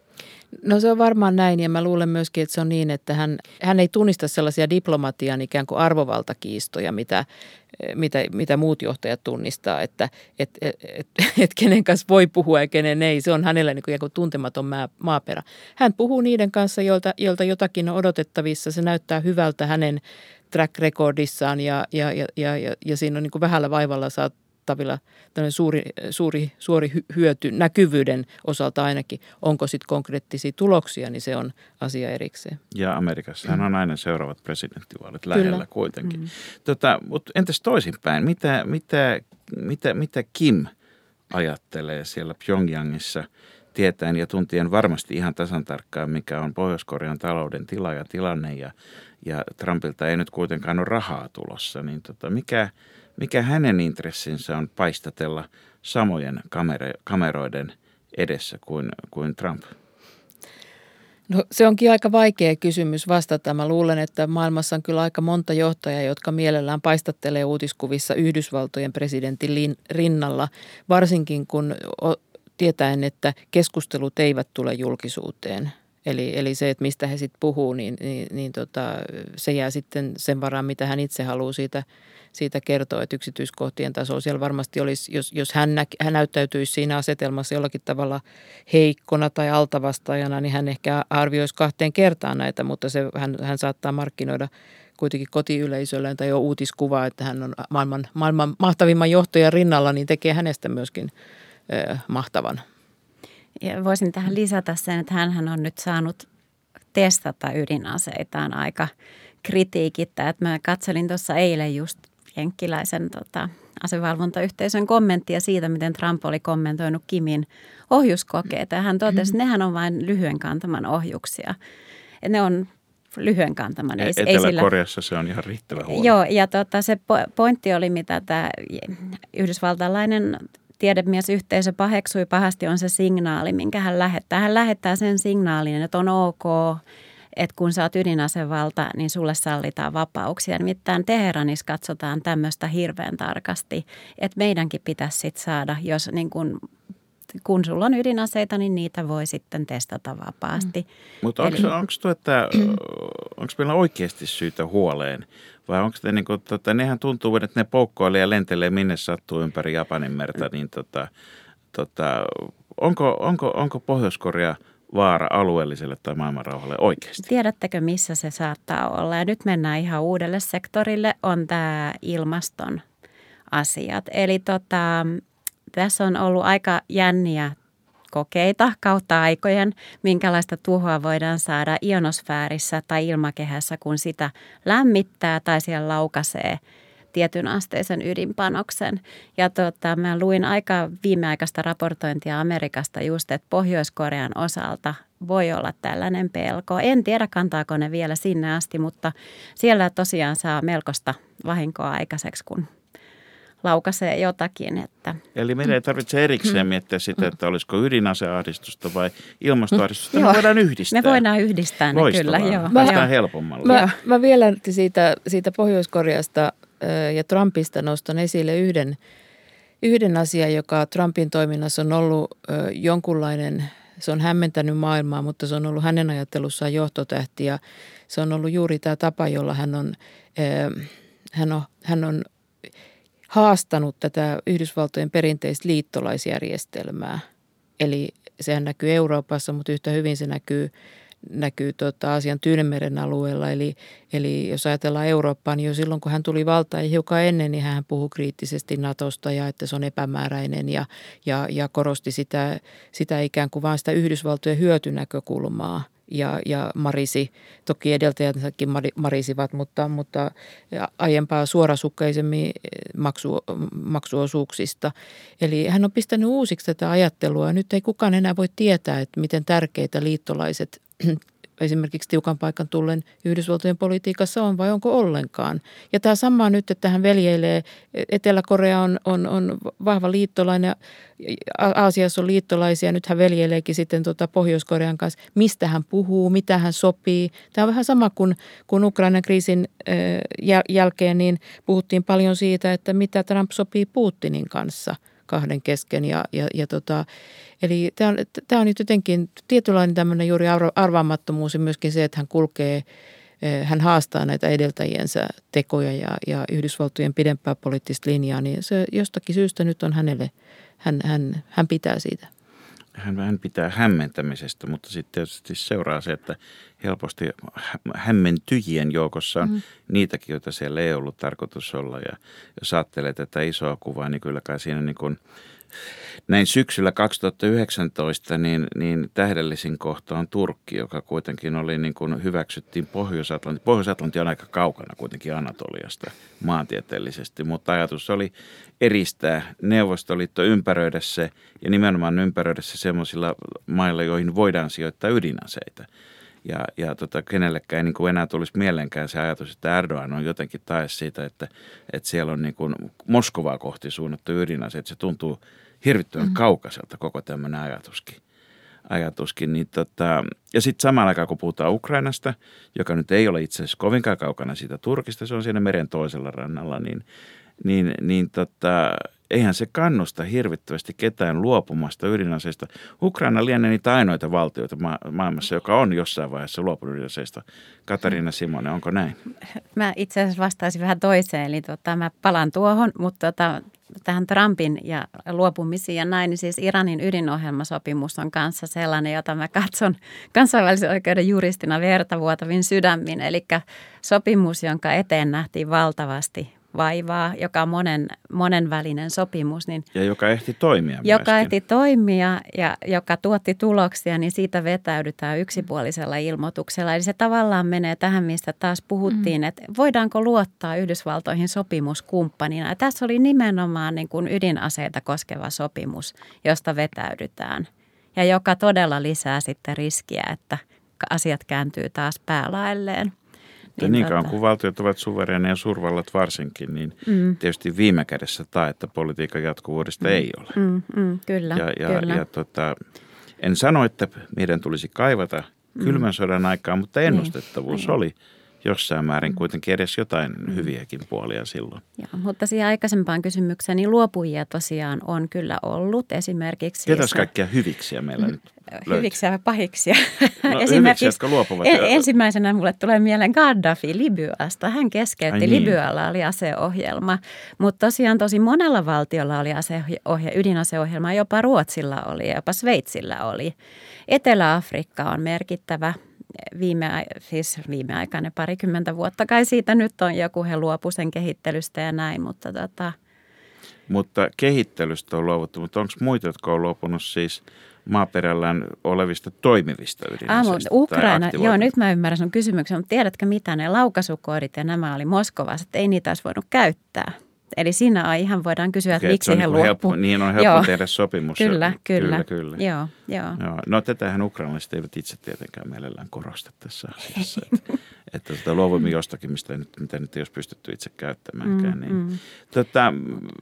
No se on varmaan näin ja mä luulen myöskin, että se on niin, että hän, hän ei tunnista sellaisia diplomatian ikään kuin arvovaltakiistoja, mitä, mitä, mitä muut johtajat tunnistaa, että et, et, et, et kenen kanssa voi puhua ja kenen ei. Se on hänelle niin kuin tuntematon maa, maaperä. Hän puhuu niiden kanssa, joilta, joilta jotakin on odotettavissa. Se näyttää hyvältä hänen track recordissaan ja, ja, ja, ja, ja, siinä on niin kuin vähällä vaivalla saat, saatavilla suuri, suuri, suuri hyöty näkyvyyden osalta ainakin. Onko sitten konkreettisia tuloksia, niin se on asia erikseen. Ja Amerikassa hän on aina seuraavat presidenttivaalit lähellä Kyllä. kuitenkin. Mm. Tota, mutta entäs toisinpäin, mitä, mitä, mitä, mitä Kim ajattelee siellä Pyongyangissa tietäen ja tuntien varmasti ihan tasan tarkkaan, mikä on Pohjois-Korean talouden tila ja tilanne ja, ja Trumpilta ei nyt kuitenkaan ole rahaa tulossa, niin tota, mikä – mikä hänen intressinsä on paistatella samojen kamero- kameroiden edessä kuin, kuin Trump? No, se onkin aika vaikea kysymys vastata. Mä luulen, että maailmassa on kyllä aika monta johtajaa, jotka mielellään paistattelee uutiskuvissa Yhdysvaltojen presidentin rinnalla, varsinkin kun tietäen, että keskustelut eivät tule julkisuuteen. Eli, eli se, että mistä he sitten puhuu, niin, niin, niin tota, se jää sitten sen varaan, mitä hän itse haluaa siitä – siitä kertoo, että yksityiskohtien taso siellä varmasti olisi, jos, jos hän, nä, hän näyttäytyisi siinä asetelmassa jollakin tavalla heikkona tai altavastaajana, niin hän ehkä arvioisi kahteen kertaan näitä, mutta se, hän, hän saattaa markkinoida kuitenkin kotiyleisölleen tai jo uutiskuvaa, että hän on maailman, maailman mahtavimman johtajan rinnalla, niin tekee hänestä myöskin ö, mahtavan. Ja voisin tähän lisätä sen, että hän on nyt saanut testata ydinaseitaan aika kritiikittä. Että mä katselin tuossa eilen just jenkkiläisen tota, asevalvontayhteisön kommenttia siitä, miten Trump oli kommentoinut Kimin ohjuskokeita. Ja hän totesi, että nehän on vain lyhyen kantaman ohjuksia. Et ne on lyhyen kantaman. Ei, Etelä-Koreassa se on ihan riittävä huono. Joo, ja tota, se pointti oli, mitä tämä yhdysvaltalainen tiedemiesyhteisö paheksui pahasti, on se signaali, minkä hän lähettää. Hän lähettää sen signaalin, että on ok että kun sä oot ydinasevalta, niin sulle sallitaan vapauksia. Nimittäin Teheranissa katsotaan tämmöistä hirveän tarkasti, että meidänkin pitäisi sit saada, jos niin kun kun sulla on ydinaseita, niin niitä voi sitten testata vapaasti. Mm. Mutta onko, Eli... onko, onko meillä oikeasti syytä huoleen? Vai onko ne, niin kuin, tota, nehän tuntuu, että ne poukkoilee ja lentelee minne sattuu ympäri Japanin merta, niin tota, tota, onko, onko, onko Pohjois-Korea – vaara alueelliselle tai maailmanrauhalle oikeasti? Tiedättekö, missä se saattaa olla? Ja nyt mennään ihan uudelle sektorille, on tämä ilmaston asiat. Eli tota, tässä on ollut aika jänniä kokeita kautta aikojen, minkälaista tuhoa voidaan saada ionosfäärissä tai ilmakehässä, kun sitä lämmittää tai siellä laukaisee – tietyn asteisen ydinpanoksen. Ja tota, mä luin aika viimeaikaista raportointia Amerikasta just, että Pohjois-Korean osalta voi olla tällainen pelko. En tiedä, kantaako ne vielä sinne asti, mutta siellä tosiaan saa melkoista vahinkoa aikaiseksi, kun laukaisee jotakin. Että. Eli meidän ei tarvitse erikseen miettiä sitä, että olisiko ydinaseahdistusta vai ilmastoahdistusta. Me voidaan yhdistää. Me voidaan yhdistää ne Loistavaa. kyllä, joo. Päästään helpommalla. Mä, mä vielä siitä, siitä Pohjois-Koreasta ja Trumpista nostan esille yhden, yhden asian, joka Trumpin toiminnassa on ollut jonkunlainen, se on hämmentänyt maailmaa, mutta se on ollut hänen ajattelussaan johtotähti ja se on ollut juuri tämä tapa, jolla hän on, hän on, hän on haastanut tätä Yhdysvaltojen perinteistä liittolaisjärjestelmää. Eli sehän näkyy Euroopassa, mutta yhtä hyvin se näkyy näkyy tota Aasian Tyynemeren alueella. Eli, eli jos ajatellaan Eurooppaa, niin jo silloin kun hän tuli valtaan ja hiukan ennen, niin hän puhui kriittisesti Natosta ja että se on epämääräinen ja, ja, ja korosti sitä, sitä ikään kuin vain sitä Yhdysvaltojen hyötynäkökulmaa. Ja, ja marisi. Toki edeltäjänsäkin marisivat, mutta, mutta aiempaa suorasukkaisemmin maksu, maksuosuuksista. Eli hän on pistänyt uusiksi tätä ajattelua. Nyt ei kukaan enää voi tietää, että miten tärkeitä liittolaiset esimerkiksi tiukan paikan tullen Yhdysvaltojen politiikassa on vai onko ollenkaan. Ja tämä sama nyt, että hän veljeilee, Etelä-Korea on, on, on vahva liittolainen, Aasiassa on liittolaisia, nyt hän veljeileekin sitten tuota Pohjois-Korean kanssa, mistä hän puhuu, mitä hän sopii. Tämä on vähän sama kuin, kuin Ukrainan kriisin jälkeen, niin puhuttiin paljon siitä, että mitä Trump sopii Putinin kanssa – kahden kesken. Ja, ja, ja tota, eli tämä on, tämä on nyt jotenkin tietynlainen tämmöinen juuri arvaamattomuus ja myöskin se, että hän kulkee, eh, hän haastaa näitä edeltäjiensä tekoja ja, ja Yhdysvaltojen pidempää poliittista linjaa, niin se jostakin syystä nyt on hänelle, hän, hän, hän pitää siitä hän vähän pitää hämmentämisestä, mutta sitten tietysti seuraa se, että helposti hämmentyjien joukossa on mm-hmm. niitäkin, joita siellä ei ollut tarkoitus olla. Ja jos ajattelee tätä isoa kuvaa, niin kyllä kai siinä niin kuin näin syksyllä 2019 niin, niin tähdellisin kohta on Turkki, joka kuitenkin oli niin kuin hyväksyttiin Pohjois-Atlanti. Pohjois-Atlanti on aika kaukana kuitenkin Anatoliasta maantieteellisesti, mutta ajatus oli eristää Neuvostoliitto, ympäröidä se ja nimenomaan ympäröidä se semmoisilla mailla, joihin voidaan sijoittaa ydinaseita. Ja, ja tota, kenellekään ei niin kuin enää tulisi mieleenkään se ajatus, että Erdogan on jotenkin tae siitä, että, että siellä on niin kuin Moskovaa kohti suunnattu ydinase. Että se tuntuu hirvittävän mm. kaukaiselta koko tämmöinen ajatuskin. ajatuskin niin tota, ja sitten samalla aikaa, kun puhutaan Ukrainasta, joka nyt ei ole itse asiassa kovinkaan kaukana siitä Turkista, se on siinä meren toisella rannalla, niin, niin, niin tota, eihän se kannusta hirvittävästi ketään luopumasta ydinaseista. Ukraina lienee niitä ainoita valtioita ma- maailmassa, joka on jossain vaiheessa luopunut ydinaseista. Katariina Simone, onko näin? Mä itse asiassa vastaisin vähän toiseen, eli tota, mä palaan tuohon, mutta tota, tähän Trumpin ja luopumisiin ja näin, niin siis Iranin ydinohjelmasopimus on kanssa sellainen, jota mä katson kansainvälisen oikeuden juristina vertavuotavin sydämin. Eli sopimus, jonka eteen nähtiin valtavasti vaivaa, joka on monen, monenvälinen sopimus. Niin, ja joka ehti toimia Joka myöskin. ehti toimia ja joka tuotti tuloksia, niin siitä vetäydytään yksipuolisella ilmoituksella. Eli se tavallaan menee tähän, mistä taas puhuttiin, mm. että voidaanko luottaa Yhdysvaltoihin sopimuskumppanina. Ja tässä oli nimenomaan niin kuin ydinaseita koskeva sopimus, josta vetäydytään ja joka todella lisää sitten riskiä, että asiat kääntyy taas päälailleen. Niin, niin kauan kuin valtiot ovat suvereneja ja suurvallat varsinkin, niin mm. tietysti viime kädessä että politiikan jatkuvuudesta mm. ei ole. Mm, mm, kyllä, ja, ja, kyllä. Ja, tota, en sano, että meidän tulisi kaivata kylmän mm. sodan aikaa, mutta niin, ennustettavuus niin, oli jossain määrin mm. kuitenkin edes jotain mm. hyviäkin puolia silloin. Ja, mutta siihen aikaisempaan kysymykseen, niin luopujia tosiaan on kyllä ollut esimerkiksi. Ketäs kaikkia hyviksiä meillä nyt Hyviksiä vai pahiksia? No, Esimerkiksi jotka luopuvat. En, ensimmäisenä mulle tulee mieleen Gaddafi Libyasta. Hän keskeytti. Niin. Libyalla oli aseohjelma, mutta tosiaan tosi monella valtiolla oli aseohje, ydinaseohjelma. Jopa Ruotsilla oli ja jopa Sveitsillä oli. Etelä-Afrikka on merkittävä viime, siis viimeaikainen parikymmentä vuotta kai siitä nyt on joku, he luopu sen kehittelystä ja näin, mutta tota... Mutta kehittelystä on luovuttu, mutta onko muita, jotka on luopunut siis maaperällään olevista toimivista ydinaseista? Ah, Ukraina, joo nyt mä ymmärrän sun kysymyksen, mutta tiedätkö mitä ne laukasukoodit ja nämä oli Moskovassa, että ei niitä olisi voinut käyttää. Eli siinä ihan voidaan kysyä, että miksi he niin luopuivat. Niin on helppo Joo. tehdä sopimus. Kyllä, kyllä. kyllä, kyllä. Joo, joo. joo. No tätähän ukrainalaiset eivät itse tietenkään mielellään korosta tässä asiassa. että, että tota, luovumme jostakin, mistä nyt, mitä nyt ei olisi pystytty itse käyttämäänkään. Mm, niin. mm. tota,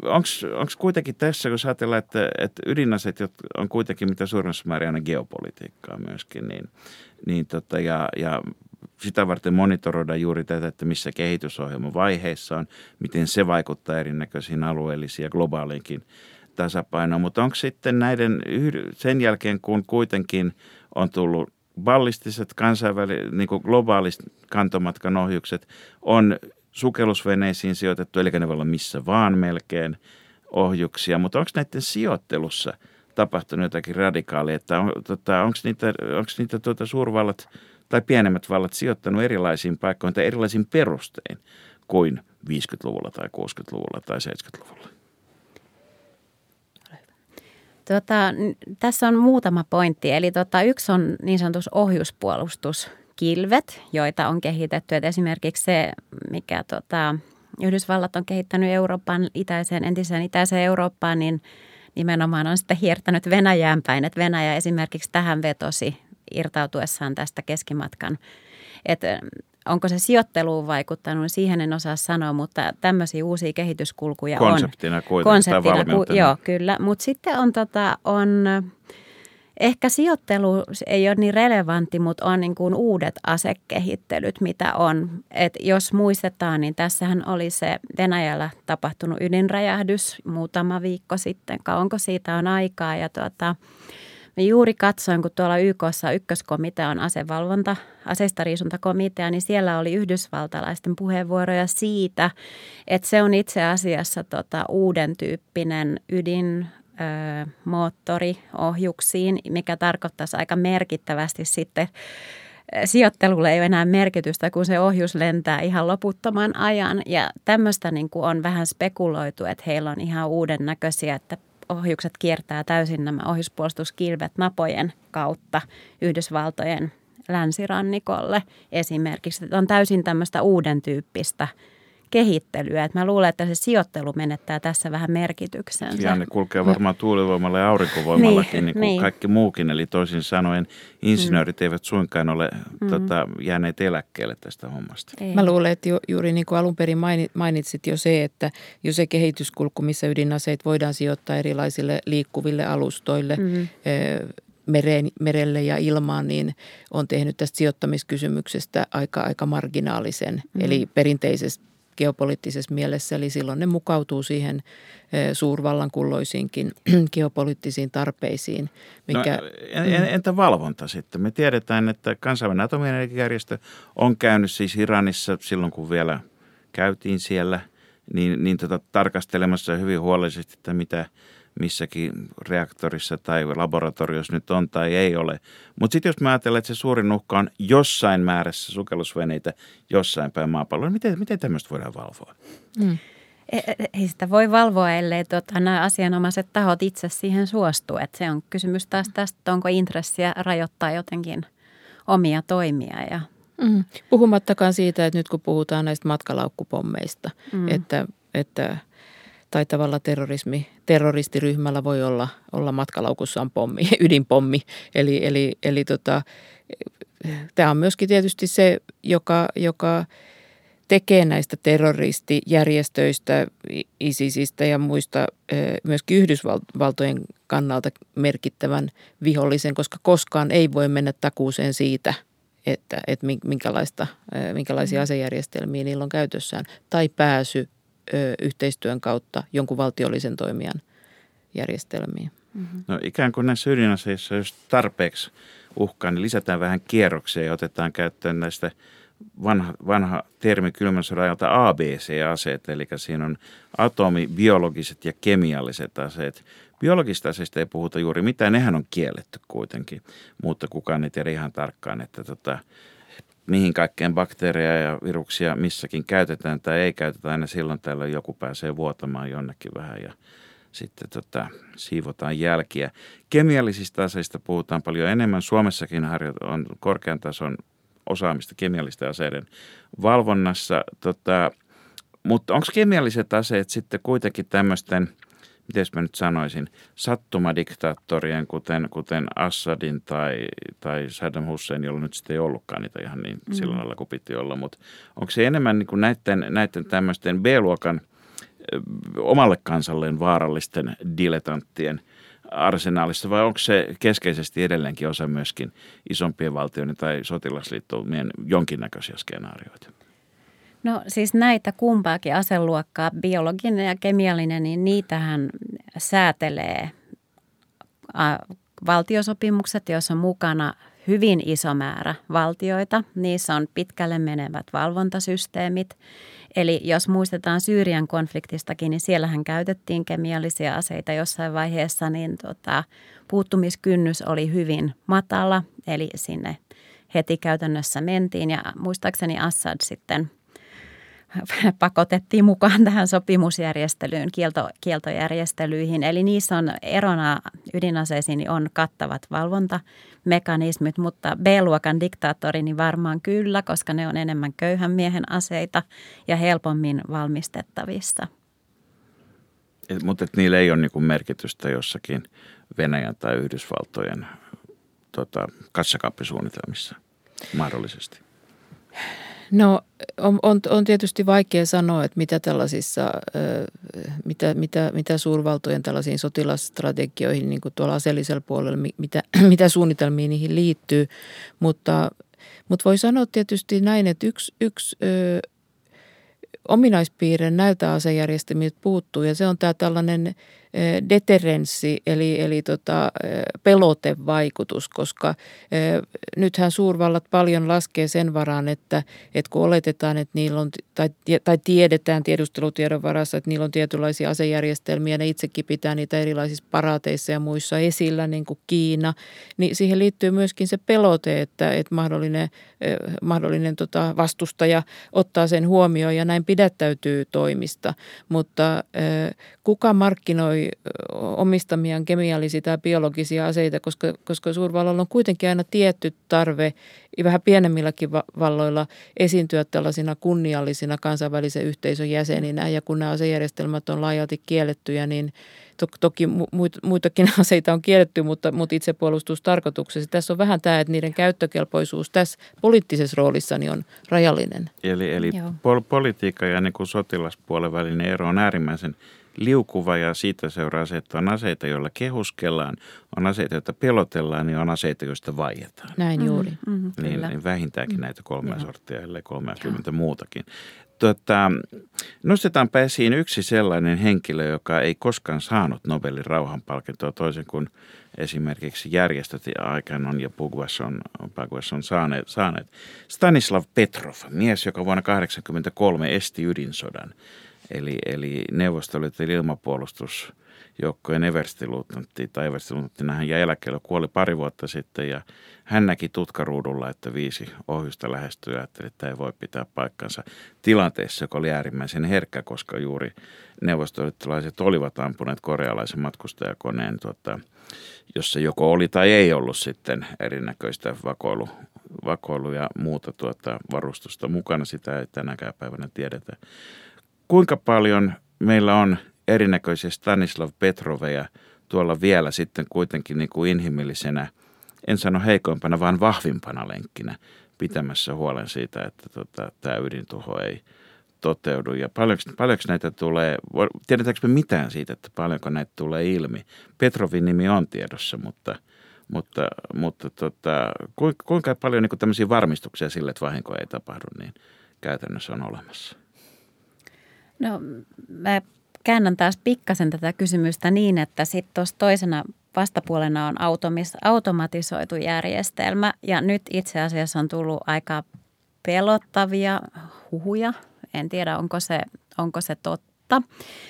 Onko kuitenkin tässä, kun ajatellaan, että, että ydinaseet on kuitenkin mitä suurimmassa määrin aina geopolitiikkaa myöskin, niin, niin tota, ja, ja sitä varten monitoroida juuri tätä, että missä kehitysohjelma vaiheessa on, miten se vaikuttaa erinäköisiin alueellisiin ja globaaliinkin tasapainoon. Mutta onko sitten näiden, sen jälkeen kun kuitenkin on tullut ballistiset kansainväliset, niin globaalit kantomatkan ohjukset, on sukellusveneisiin sijoitettu, eli ne voi olla missä vaan melkein ohjuksia, mutta onko näiden sijoittelussa tapahtunut jotakin radikaalia, että on, tota, onko niitä, onks niitä tuota suurvallat – tai pienemmät vallat sijoittanut erilaisiin paikkoihin tai erilaisin perustein kuin 50-luvulla tai 60-luvulla tai 70-luvulla? Tota, tässä on muutama pointti. Eli tota, yksi on niin sanotus ohjuspolustuskilvet, joita on kehitetty. Et esimerkiksi se, mikä tota, Yhdysvallat on kehittänyt Euroopan itäiseen, entiseen itäiseen Eurooppaan, niin nimenomaan on sitten hiertänyt Venäjään päin. Että Venäjä esimerkiksi tähän vetosi irtautuessaan tästä keskimatkan. Että onko se sijoitteluun vaikuttanut, siihen en osaa sanoa, mutta tämmöisiä uusia kehityskulkuja Konseptina on. Kuitenkin, Konseptina kuitenkin. Joo, kyllä. Mutta sitten on, tota, on ehkä sijoittelu ei ole niin relevantti, mutta on niin kuin uudet asekehittelyt, mitä on. Et jos muistetaan, niin tässähän oli se Venäjällä tapahtunut ydinräjähdys muutama viikko sitten. Kauanko siitä on aikaa ja tuota, Mä juuri katsoin, kun tuolla YKssa ykköskomitea on asevalvonta, aseistariisuntakomitea, niin siellä oli yhdysvaltalaisten puheenvuoroja siitä, että se on itse asiassa tota uuden tyyppinen ydin moottori ohjuksiin, mikä tarkoittaisi aika merkittävästi sitten sijoittelulle ei ole enää merkitystä, kun se ohjus lentää ihan loputtoman ajan. Ja tämmöistä niin kuin on vähän spekuloitu, että heillä on ihan uuden näköisiä, että ohjukset kiertää täysin nämä ohjuspuolustuskilvet napojen kautta Yhdysvaltojen länsirannikolle esimerkiksi. On täysin tämmöistä uuden tyyppistä kehittelyä. Et mä luulen, että se sijoittelu menettää tässä vähän merkityksensä. Ja ne kulkee varmaan tuulivoimalla ja aurinkovoimallakin, niin, niin kuin niin. kaikki muukin. Eli toisin sanoen insinöörit mm. eivät suinkaan ole mm. tota, jääneet eläkkeelle tästä hommasta. Ei. Mä luulen, että ju, juuri niin kuin alun perin mainitsit jo se, että jo se kehityskulku, missä ydinaseet voidaan sijoittaa erilaisille liikkuville alustoille, mm mereen, merelle ja ilmaan, niin on tehnyt tästä sijoittamiskysymyksestä aika, aika marginaalisen. Mm. Eli perinteisesti geopoliittisessa mielessä, eli silloin ne mukautuu siihen suurvallankulloisiinkin geopoliittisiin tarpeisiin. Mikä, no, entä valvonta sitten? Me tiedetään, että kansainvälinen atomienergiajärjestö on käynyt siis Iranissa silloin, kun vielä käytiin siellä, niin, niin tota, tarkastelemassa hyvin huolellisesti, että mitä – missäkin reaktorissa tai laboratoriossa nyt on tai ei ole. Mutta sitten jos mä ajattelen, että se suurin uhka on jossain määrässä sukellusveneitä jossain päin maapalloa, niin miten, miten tämmöistä voidaan valvoa? Mm. E, e, ei sitä voi valvoa, ellei tota, nämä asianomaiset tahot itse siihen suostu. Et se on kysymys taas tästä, onko intressiä rajoittaa jotenkin omia toimia. Ja... Mm. Puhumattakaan siitä, että nyt kun puhutaan näistä matkalaukkupommeista, mm. että, että – taitavalla terrorismi, terroristiryhmällä voi olla, olla matkalaukussaan pommi, ydinpommi. Eli, eli, eli tota, tämä on myöskin tietysti se, joka, joka tekee näistä terroristijärjestöistä, ISISistä ja muista myöskin Yhdysvaltojen kannalta merkittävän vihollisen, koska koskaan ei voi mennä takuuseen siitä, että, että minkälaista, minkälaisia mm. asejärjestelmiä niillä on käytössään, tai pääsy ö, yhteistyön kautta jonkun valtiollisen toimijan järjestelmiin. Mm-hmm. No ikään kuin näissä ydinaseissa, jos tarpeeksi uhkaa, niin lisätään vähän kierroksia ja otetaan käyttöön näistä vanha, vanha termi kylmän sodan ajalta ABC-aseet, eli siinä on atomi, biologiset ja kemialliset aseet. Biologista aseista ei puhuta juuri mitään, nehän on kielletty kuitenkin, mutta kukaan ei tiedä ihan tarkkaan, että tota, mihin kaikkeen bakteereja ja viruksia missäkin käytetään tai ei käytetä. Aina silloin täällä joku pääsee vuotamaan jonnekin vähän ja sitten tota, siivotaan jälkiä. Kemiallisista aseista puhutaan paljon enemmän. Suomessakin on korkean tason osaamista kemiallisten aseiden valvonnassa. Tota, mutta onko kemialliset aseet sitten kuitenkin tämmöisten – miten mä nyt sanoisin, sattumadiktaattorien, kuten, kuten Assadin tai, tai Saddam Hussein, jolla nyt sitten ei ollutkaan niitä ihan niin mm. silloin alla kuin piti olla, mutta onko se enemmän niin kuin näiden, näiden tämmöisten B-luokan omalle kansalleen vaarallisten dilettanttien arsenaalissa vai onko se keskeisesti edelleenkin osa myöskin isompien valtioiden tai sotilasliittoumien jonkinnäköisiä skenaarioita? No siis näitä kumpaakin aseluokkaa, biologinen ja kemiallinen, niin niitähän säätelee valtiosopimukset, joissa on mukana hyvin iso määrä valtioita. Niissä on pitkälle menevät valvontasysteemit. Eli jos muistetaan Syyrian konfliktistakin, niin siellähän käytettiin kemiallisia aseita jossain vaiheessa, niin tota, puuttumiskynnys oli hyvin matala, eli sinne heti käytännössä mentiin. Ja muistaakseni Assad sitten – pakotettiin mukaan tähän sopimusjärjestelyyn, kielto, kieltojärjestelyihin. Eli niissä on erona ydinaseisiin niin on kattavat valvontamekanismit, mutta B-luokan diktaattori niin varmaan kyllä, koska ne on enemmän köyhän miehen aseita ja helpommin valmistettavissa. Et, mutta et niillä ei ole niinku merkitystä jossakin Venäjän tai Yhdysvaltojen tota, kassakaappisuunnitelmissa mahdollisesti. No on, on, on tietysti vaikea sanoa, että mitä tällaisissa, mitä, mitä, mitä suurvaltojen tällaisiin sotilasstrategioihin niin kuin tuolla aseellisella puolella, mitä, mitä suunnitelmiin niihin liittyy, mutta, mutta voi sanoa tietysti näin, että yksi, yksi ö, ominaispiirre näiltä asejärjestelmiltä puuttuu ja se on tämä tällainen deterenssi eli, eli tota, pelotevaikutus, koska nythän suurvallat paljon laskee sen varaan, että, että kun oletetaan, että niillä on, tai, tai tiedetään tiedustelutiedon varassa, että niillä on tietynlaisia asejärjestelmiä, ne itsekin pitää niitä erilaisissa paraateissa ja muissa esillä, niin kuin Kiina, niin siihen liittyy myöskin se pelote, että, että mahdollinen, mahdollinen tota vastustaja ottaa sen huomioon ja näin pidättäytyy toimista, mutta kuka markkinoi omistamiaan kemiallisia tai biologisia aseita, koska, koska suurvallalla on kuitenkin aina tietty tarve vähän pienemmilläkin valloilla esiintyä tällaisina kunniallisina kansainvälisen yhteisön jäseninä. Ja kun nämä asejärjestelmät on laajalti kiellettyjä, niin to, toki muitakin aseita on kielletty, mutta, mutta itsepuolustustarkoituksessa. Tässä on vähän tämä, että niiden käyttökelpoisuus tässä poliittisessa roolissa niin on rajallinen. Eli, eli pol- politiikka ja niin kuin sotilaspuolen välinen ero on äärimmäisen liukuva ja siitä seuraa se, että on aseita, joilla kehuskellaan, on aseita, joita pelotellaan ja on aseita, joista vaietaan. Näin mm-hmm. juuri. Mm-hmm, niin, niin vähintäänkin näitä kolmea sorttia, ellei 30 muutakin. Tota, nostetaanpa esiin yksi sellainen henkilö, joka ei koskaan saanut Nobelin rauhanpalkintoa toisen kuin esimerkiksi järjestöt aikanaan ja Pugvas on, on saaneet, saaneet. Stanislav Petrov, mies, joka vuonna 1983 esti ydinsodan. Eli, eli Neuvostoliiton ilmapuolustusjoukkojen everstiluutnantti tai everstiluutnantti hän jäi eläkkeelle, kuoli pari vuotta sitten ja hän näki tutkaruudulla, että viisi ohjusta lähestyy että tämä ei voi pitää paikkansa tilanteessa, joka oli äärimmäisen herkkä, koska juuri neuvostoliittolaiset olivat ampuneet korealaisen matkustajakoneen, tuota, jossa joko oli tai ei ollut sitten erinäköistä vakoilu, vakoilu ja muuta tuota varustusta mukana. Sitä ei tänäkään päivänä tiedetä kuinka paljon meillä on erinäköisiä Stanislav Petroveja tuolla vielä sitten kuitenkin niin kuin inhimillisenä, en sano heikoimpana, vaan vahvimpana lenkkinä pitämässä huolen siitä, että tota, tämä ydintuho ei toteudu. Ja paljonko, paljonko näitä tulee, tiedetäänkö me mitään siitä, että paljonko näitä tulee ilmi? Petrovin nimi on tiedossa, mutta, mutta, mutta tota, kuinka paljon niin tämmöisiä varmistuksia sille, että vahinko ei tapahdu, niin käytännössä on olemassa? No mä käännän taas pikkasen tätä kysymystä niin, että sitten tuossa toisena vastapuolena on automis, automatisoitu järjestelmä ja nyt itse asiassa on tullut aika pelottavia huhuja. En tiedä, onko se, onko se totta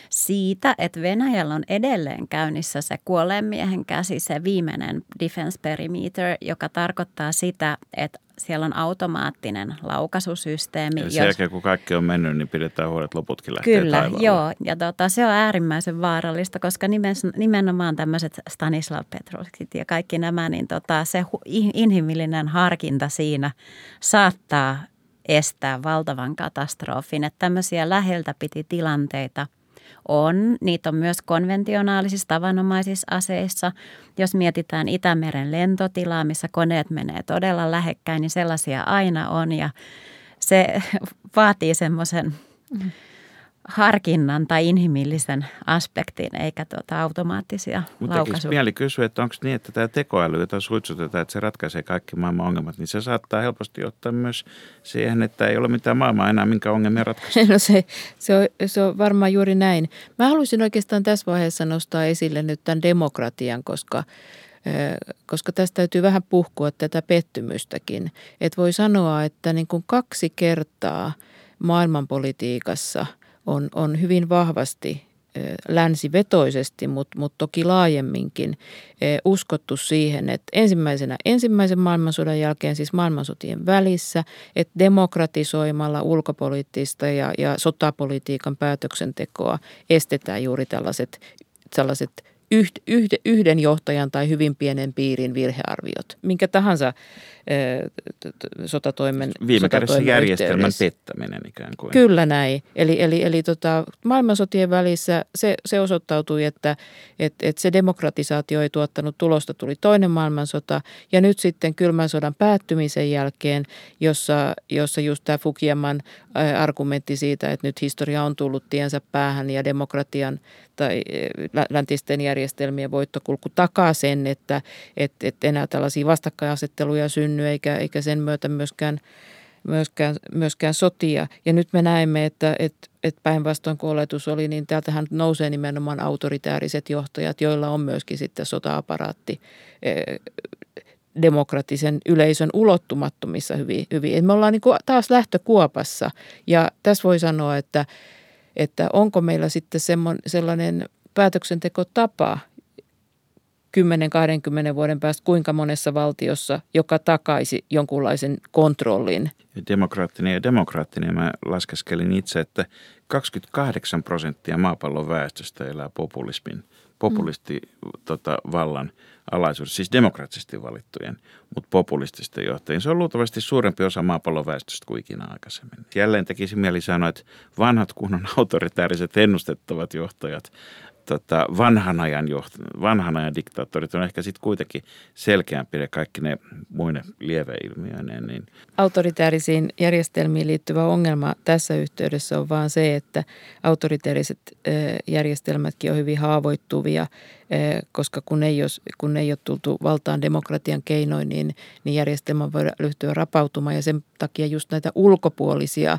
siitä, että Venäjällä on edelleen käynnissä se kuolleen miehen käsi, se viimeinen defense perimeter, joka tarkoittaa sitä, että siellä on automaattinen laukaisusysteemi. Ja sen jälkeen, kun kaikki on mennyt, niin pidetään huolet loputkin lähtee Kyllä, taivaalle. joo. Ja tota, se on äärimmäisen vaarallista, koska nimenomaan tämmöiset Stanislav Petrovskit ja kaikki nämä, niin tota, se inhimillinen harkinta siinä saattaa estää valtavan katastrofin. Että tämmöisiä läheltä piti tilanteita – on. Niitä on myös konventionaalisissa tavanomaisissa aseissa. Jos mietitään Itämeren lentotilaa, missä koneet menee todella lähekkäin, niin sellaisia aina on ja se vaatii semmoisen harkinnan tai inhimillisen aspektin, eikä tuota automaattisia Mutta laukaisuja. mieli kysyä, että onko niin, että tämä tekoäly, jota suitsutetaan, että se ratkaisee kaikki maailman ongelmat, niin se saattaa helposti ottaa myös siihen, että ei ole mitään maailmaa enää, minkä ongelmia ratkaista. No se, se, on, se on varmaan juuri näin. Mä haluaisin oikeastaan tässä vaiheessa nostaa esille nyt tämän demokratian, koska koska tästä täytyy vähän puhkua tätä pettymystäkin. Että voi sanoa, että niin kuin kaksi kertaa maailmanpolitiikassa – on, on hyvin vahvasti länsivetoisesti, mutta mut toki laajemminkin uskottu siihen, että ensimmäisenä ensimmäisen maailmansodan jälkeen, siis maailmansotien välissä, että demokratisoimalla ulkopoliittista ja, ja sotapolitiikan päätöksentekoa estetään juuri tällaiset, tällaiset yhden johtajan tai hyvin pienen piirin virhearviot, minkä tahansa sotatoimen Viime kädessä järjestelmän pettäminen ikään kuin. Kyllä näin. Eli, eli, eli tota, maailmansotien välissä se, se osoittautui, että et, et se demokratisaatio ei tuottanut tulosta. Tuli toinen maailmansota ja nyt sitten kylmän sodan päättymisen jälkeen, jossa, jossa just tämä Fukiyaman argumentti siitä, että nyt historia on tullut tiensä päähän ja demokratian tai läntisten järjestelmien voittokulku takaa sen, että et, et enää tällaisia vastakkainasetteluja synny synny eikä, eikä sen myötä myöskään, myöskään, myöskään sotia. Ja nyt me näemme, että, että, että päinvastoin kuin oletus oli, niin täältähän nousee nimenomaan autoritääriset johtajat, joilla on myöskin sitten sota-aparaatti eh, demokratisen yleisön ulottumattomissa hyvin. hyvin. me ollaan niin kuin taas lähtökuopassa ja tässä voi sanoa, että, että onko meillä sitten sellainen päätöksentekotapa, 10-20 vuoden päästä kuinka monessa valtiossa, joka takaisi jonkunlaisen kontrollin. Demokraattinen ja demokraattinen. Mä laskeskelin itse, että 28 prosenttia maapallon väestöstä elää populismin, populisti mm. tota, vallan alaisuudessa, siis demokraattisesti valittujen, mutta populististen johtajien. Se on luultavasti suurempi osa maapallon väestöstä kuin ikinä aikaisemmin. Jälleen tekisi mieli sanoa, että vanhat kunnon autoritääriset ennustettavat johtajat tota, vanhan, ajan joht- vanhan ajan diktaattorit on ehkä sitten kuitenkin selkeämpi ja kaikki ne muine lieveilmiöineen. Niin. Autoritäärisiin järjestelmiin liittyvä ongelma tässä yhteydessä on vaan se, että autoritääriset järjestelmätkin on hyvin haavoittuvia, koska kun ei, ole, kun ei ole tultu valtaan demokratian keinoin, niin, niin järjestelmä voi ryhtyä rapautumaan ja sen takia just näitä ulkopuolisia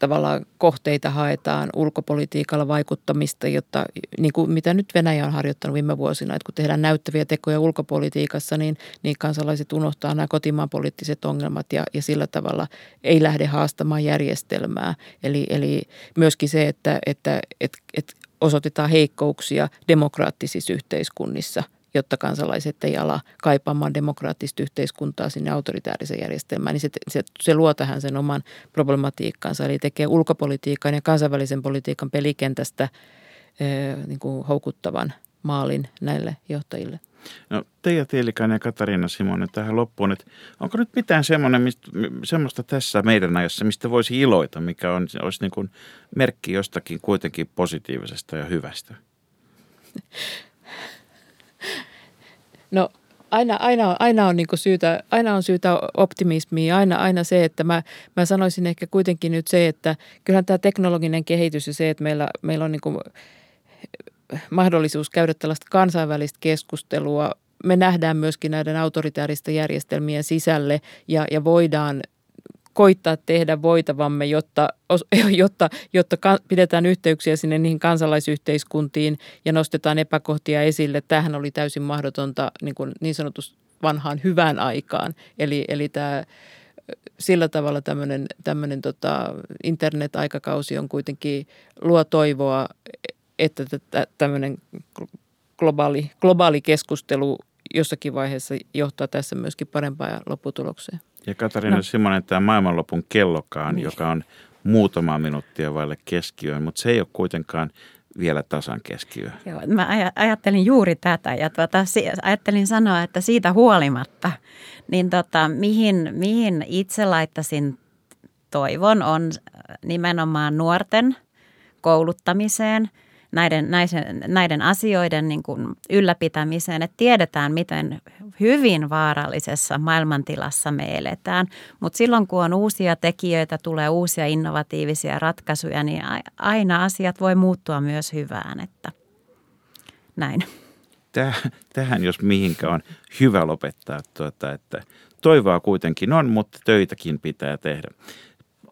tavallaan kohteita haetaan ulkopolitiikalla vaikuttamista, jotta niin kuin mitä nyt Venäjä on harjoittanut viime vuosina, että kun tehdään näyttäviä tekoja ulkopolitiikassa, niin, niin kansalaiset unohtaa nämä kotimaan poliittiset ongelmat ja, ja sillä tavalla ei lähde haastamaan järjestelmää. Eli, eli myöskin se, että, että, että, että osoitetaan heikkouksia demokraattisissa yhteiskunnissa – jotta kansalaiset ei ala kaipaamaan demokraattista yhteiskuntaa sinne autoritääriseen järjestelmään, niin se, se, se luo tähän sen oman problematiikkansa, eli tekee ulkopolitiikan ja kansainvälisen politiikan pelikentästä niin kuin houkuttavan maalin näille johtajille. No, Teija Tiilikainen ja Katariina Simonen tähän loppuun, että onko nyt mitään mistä, semmoista tässä meidän ajassa, mistä voisi iloita, mikä on, olisi niin kuin merkki jostakin kuitenkin positiivisesta ja hyvästä? No aina, aina, aina on niin syytä, aina on syytä optimismiin. Aina, aina se, että mä, mä sanoisin ehkä kuitenkin nyt se, että kyllähän tämä teknologinen kehitys ja se, että meillä, meillä on niin mahdollisuus käydä tällaista kansainvälistä keskustelua. Me nähdään myöskin näiden autoritääristen järjestelmien sisälle ja, ja voidaan koittaa tehdä voitavamme, jotta, jotta, jotta pidetään yhteyksiä sinne niihin kansalaisyhteiskuntiin ja nostetaan epäkohtia esille. Tämähän oli täysin mahdotonta niin, kuin niin sanotus vanhaan hyvään aikaan. Eli, eli tämä sillä tavalla tämmöinen, tämmöinen tota, internet-aikakausi on kuitenkin luo toivoa, että tämmöinen globaali, globaali keskustelu jossakin vaiheessa johtaa tässä myöskin parempaan lopputulokseen. Ja Katariina no. Simonen, tämä maailmanlopun kellokaan, niin. joka on muutama minuuttia vaille keskiöön, mutta se ei ole kuitenkaan vielä tasan keskiöön. Joo, mä ajattelin juuri tätä ja tuota, ajattelin sanoa, että siitä huolimatta, niin tota, mihin, mihin itse laittaisin toivon on nimenomaan nuorten kouluttamiseen – näiden, näiden, näiden asioiden niin kuin ylläpitämiseen, että tiedetään, miten hyvin vaarallisessa maailmantilassa me eletään. Mutta silloin, kun on uusia tekijöitä, tulee uusia innovatiivisia ratkaisuja, niin aina asiat voi muuttua myös hyvään, että näin. Tähän, jos mihinkä on hyvä lopettaa, tuota, että toivoa kuitenkin on, mutta töitäkin pitää tehdä.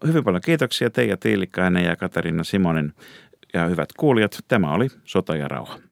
Hyvin paljon kiitoksia Teija Tiilikainen ja Katarina Simonen ja hyvät kuulijat, tämä oli Sota ja rauha.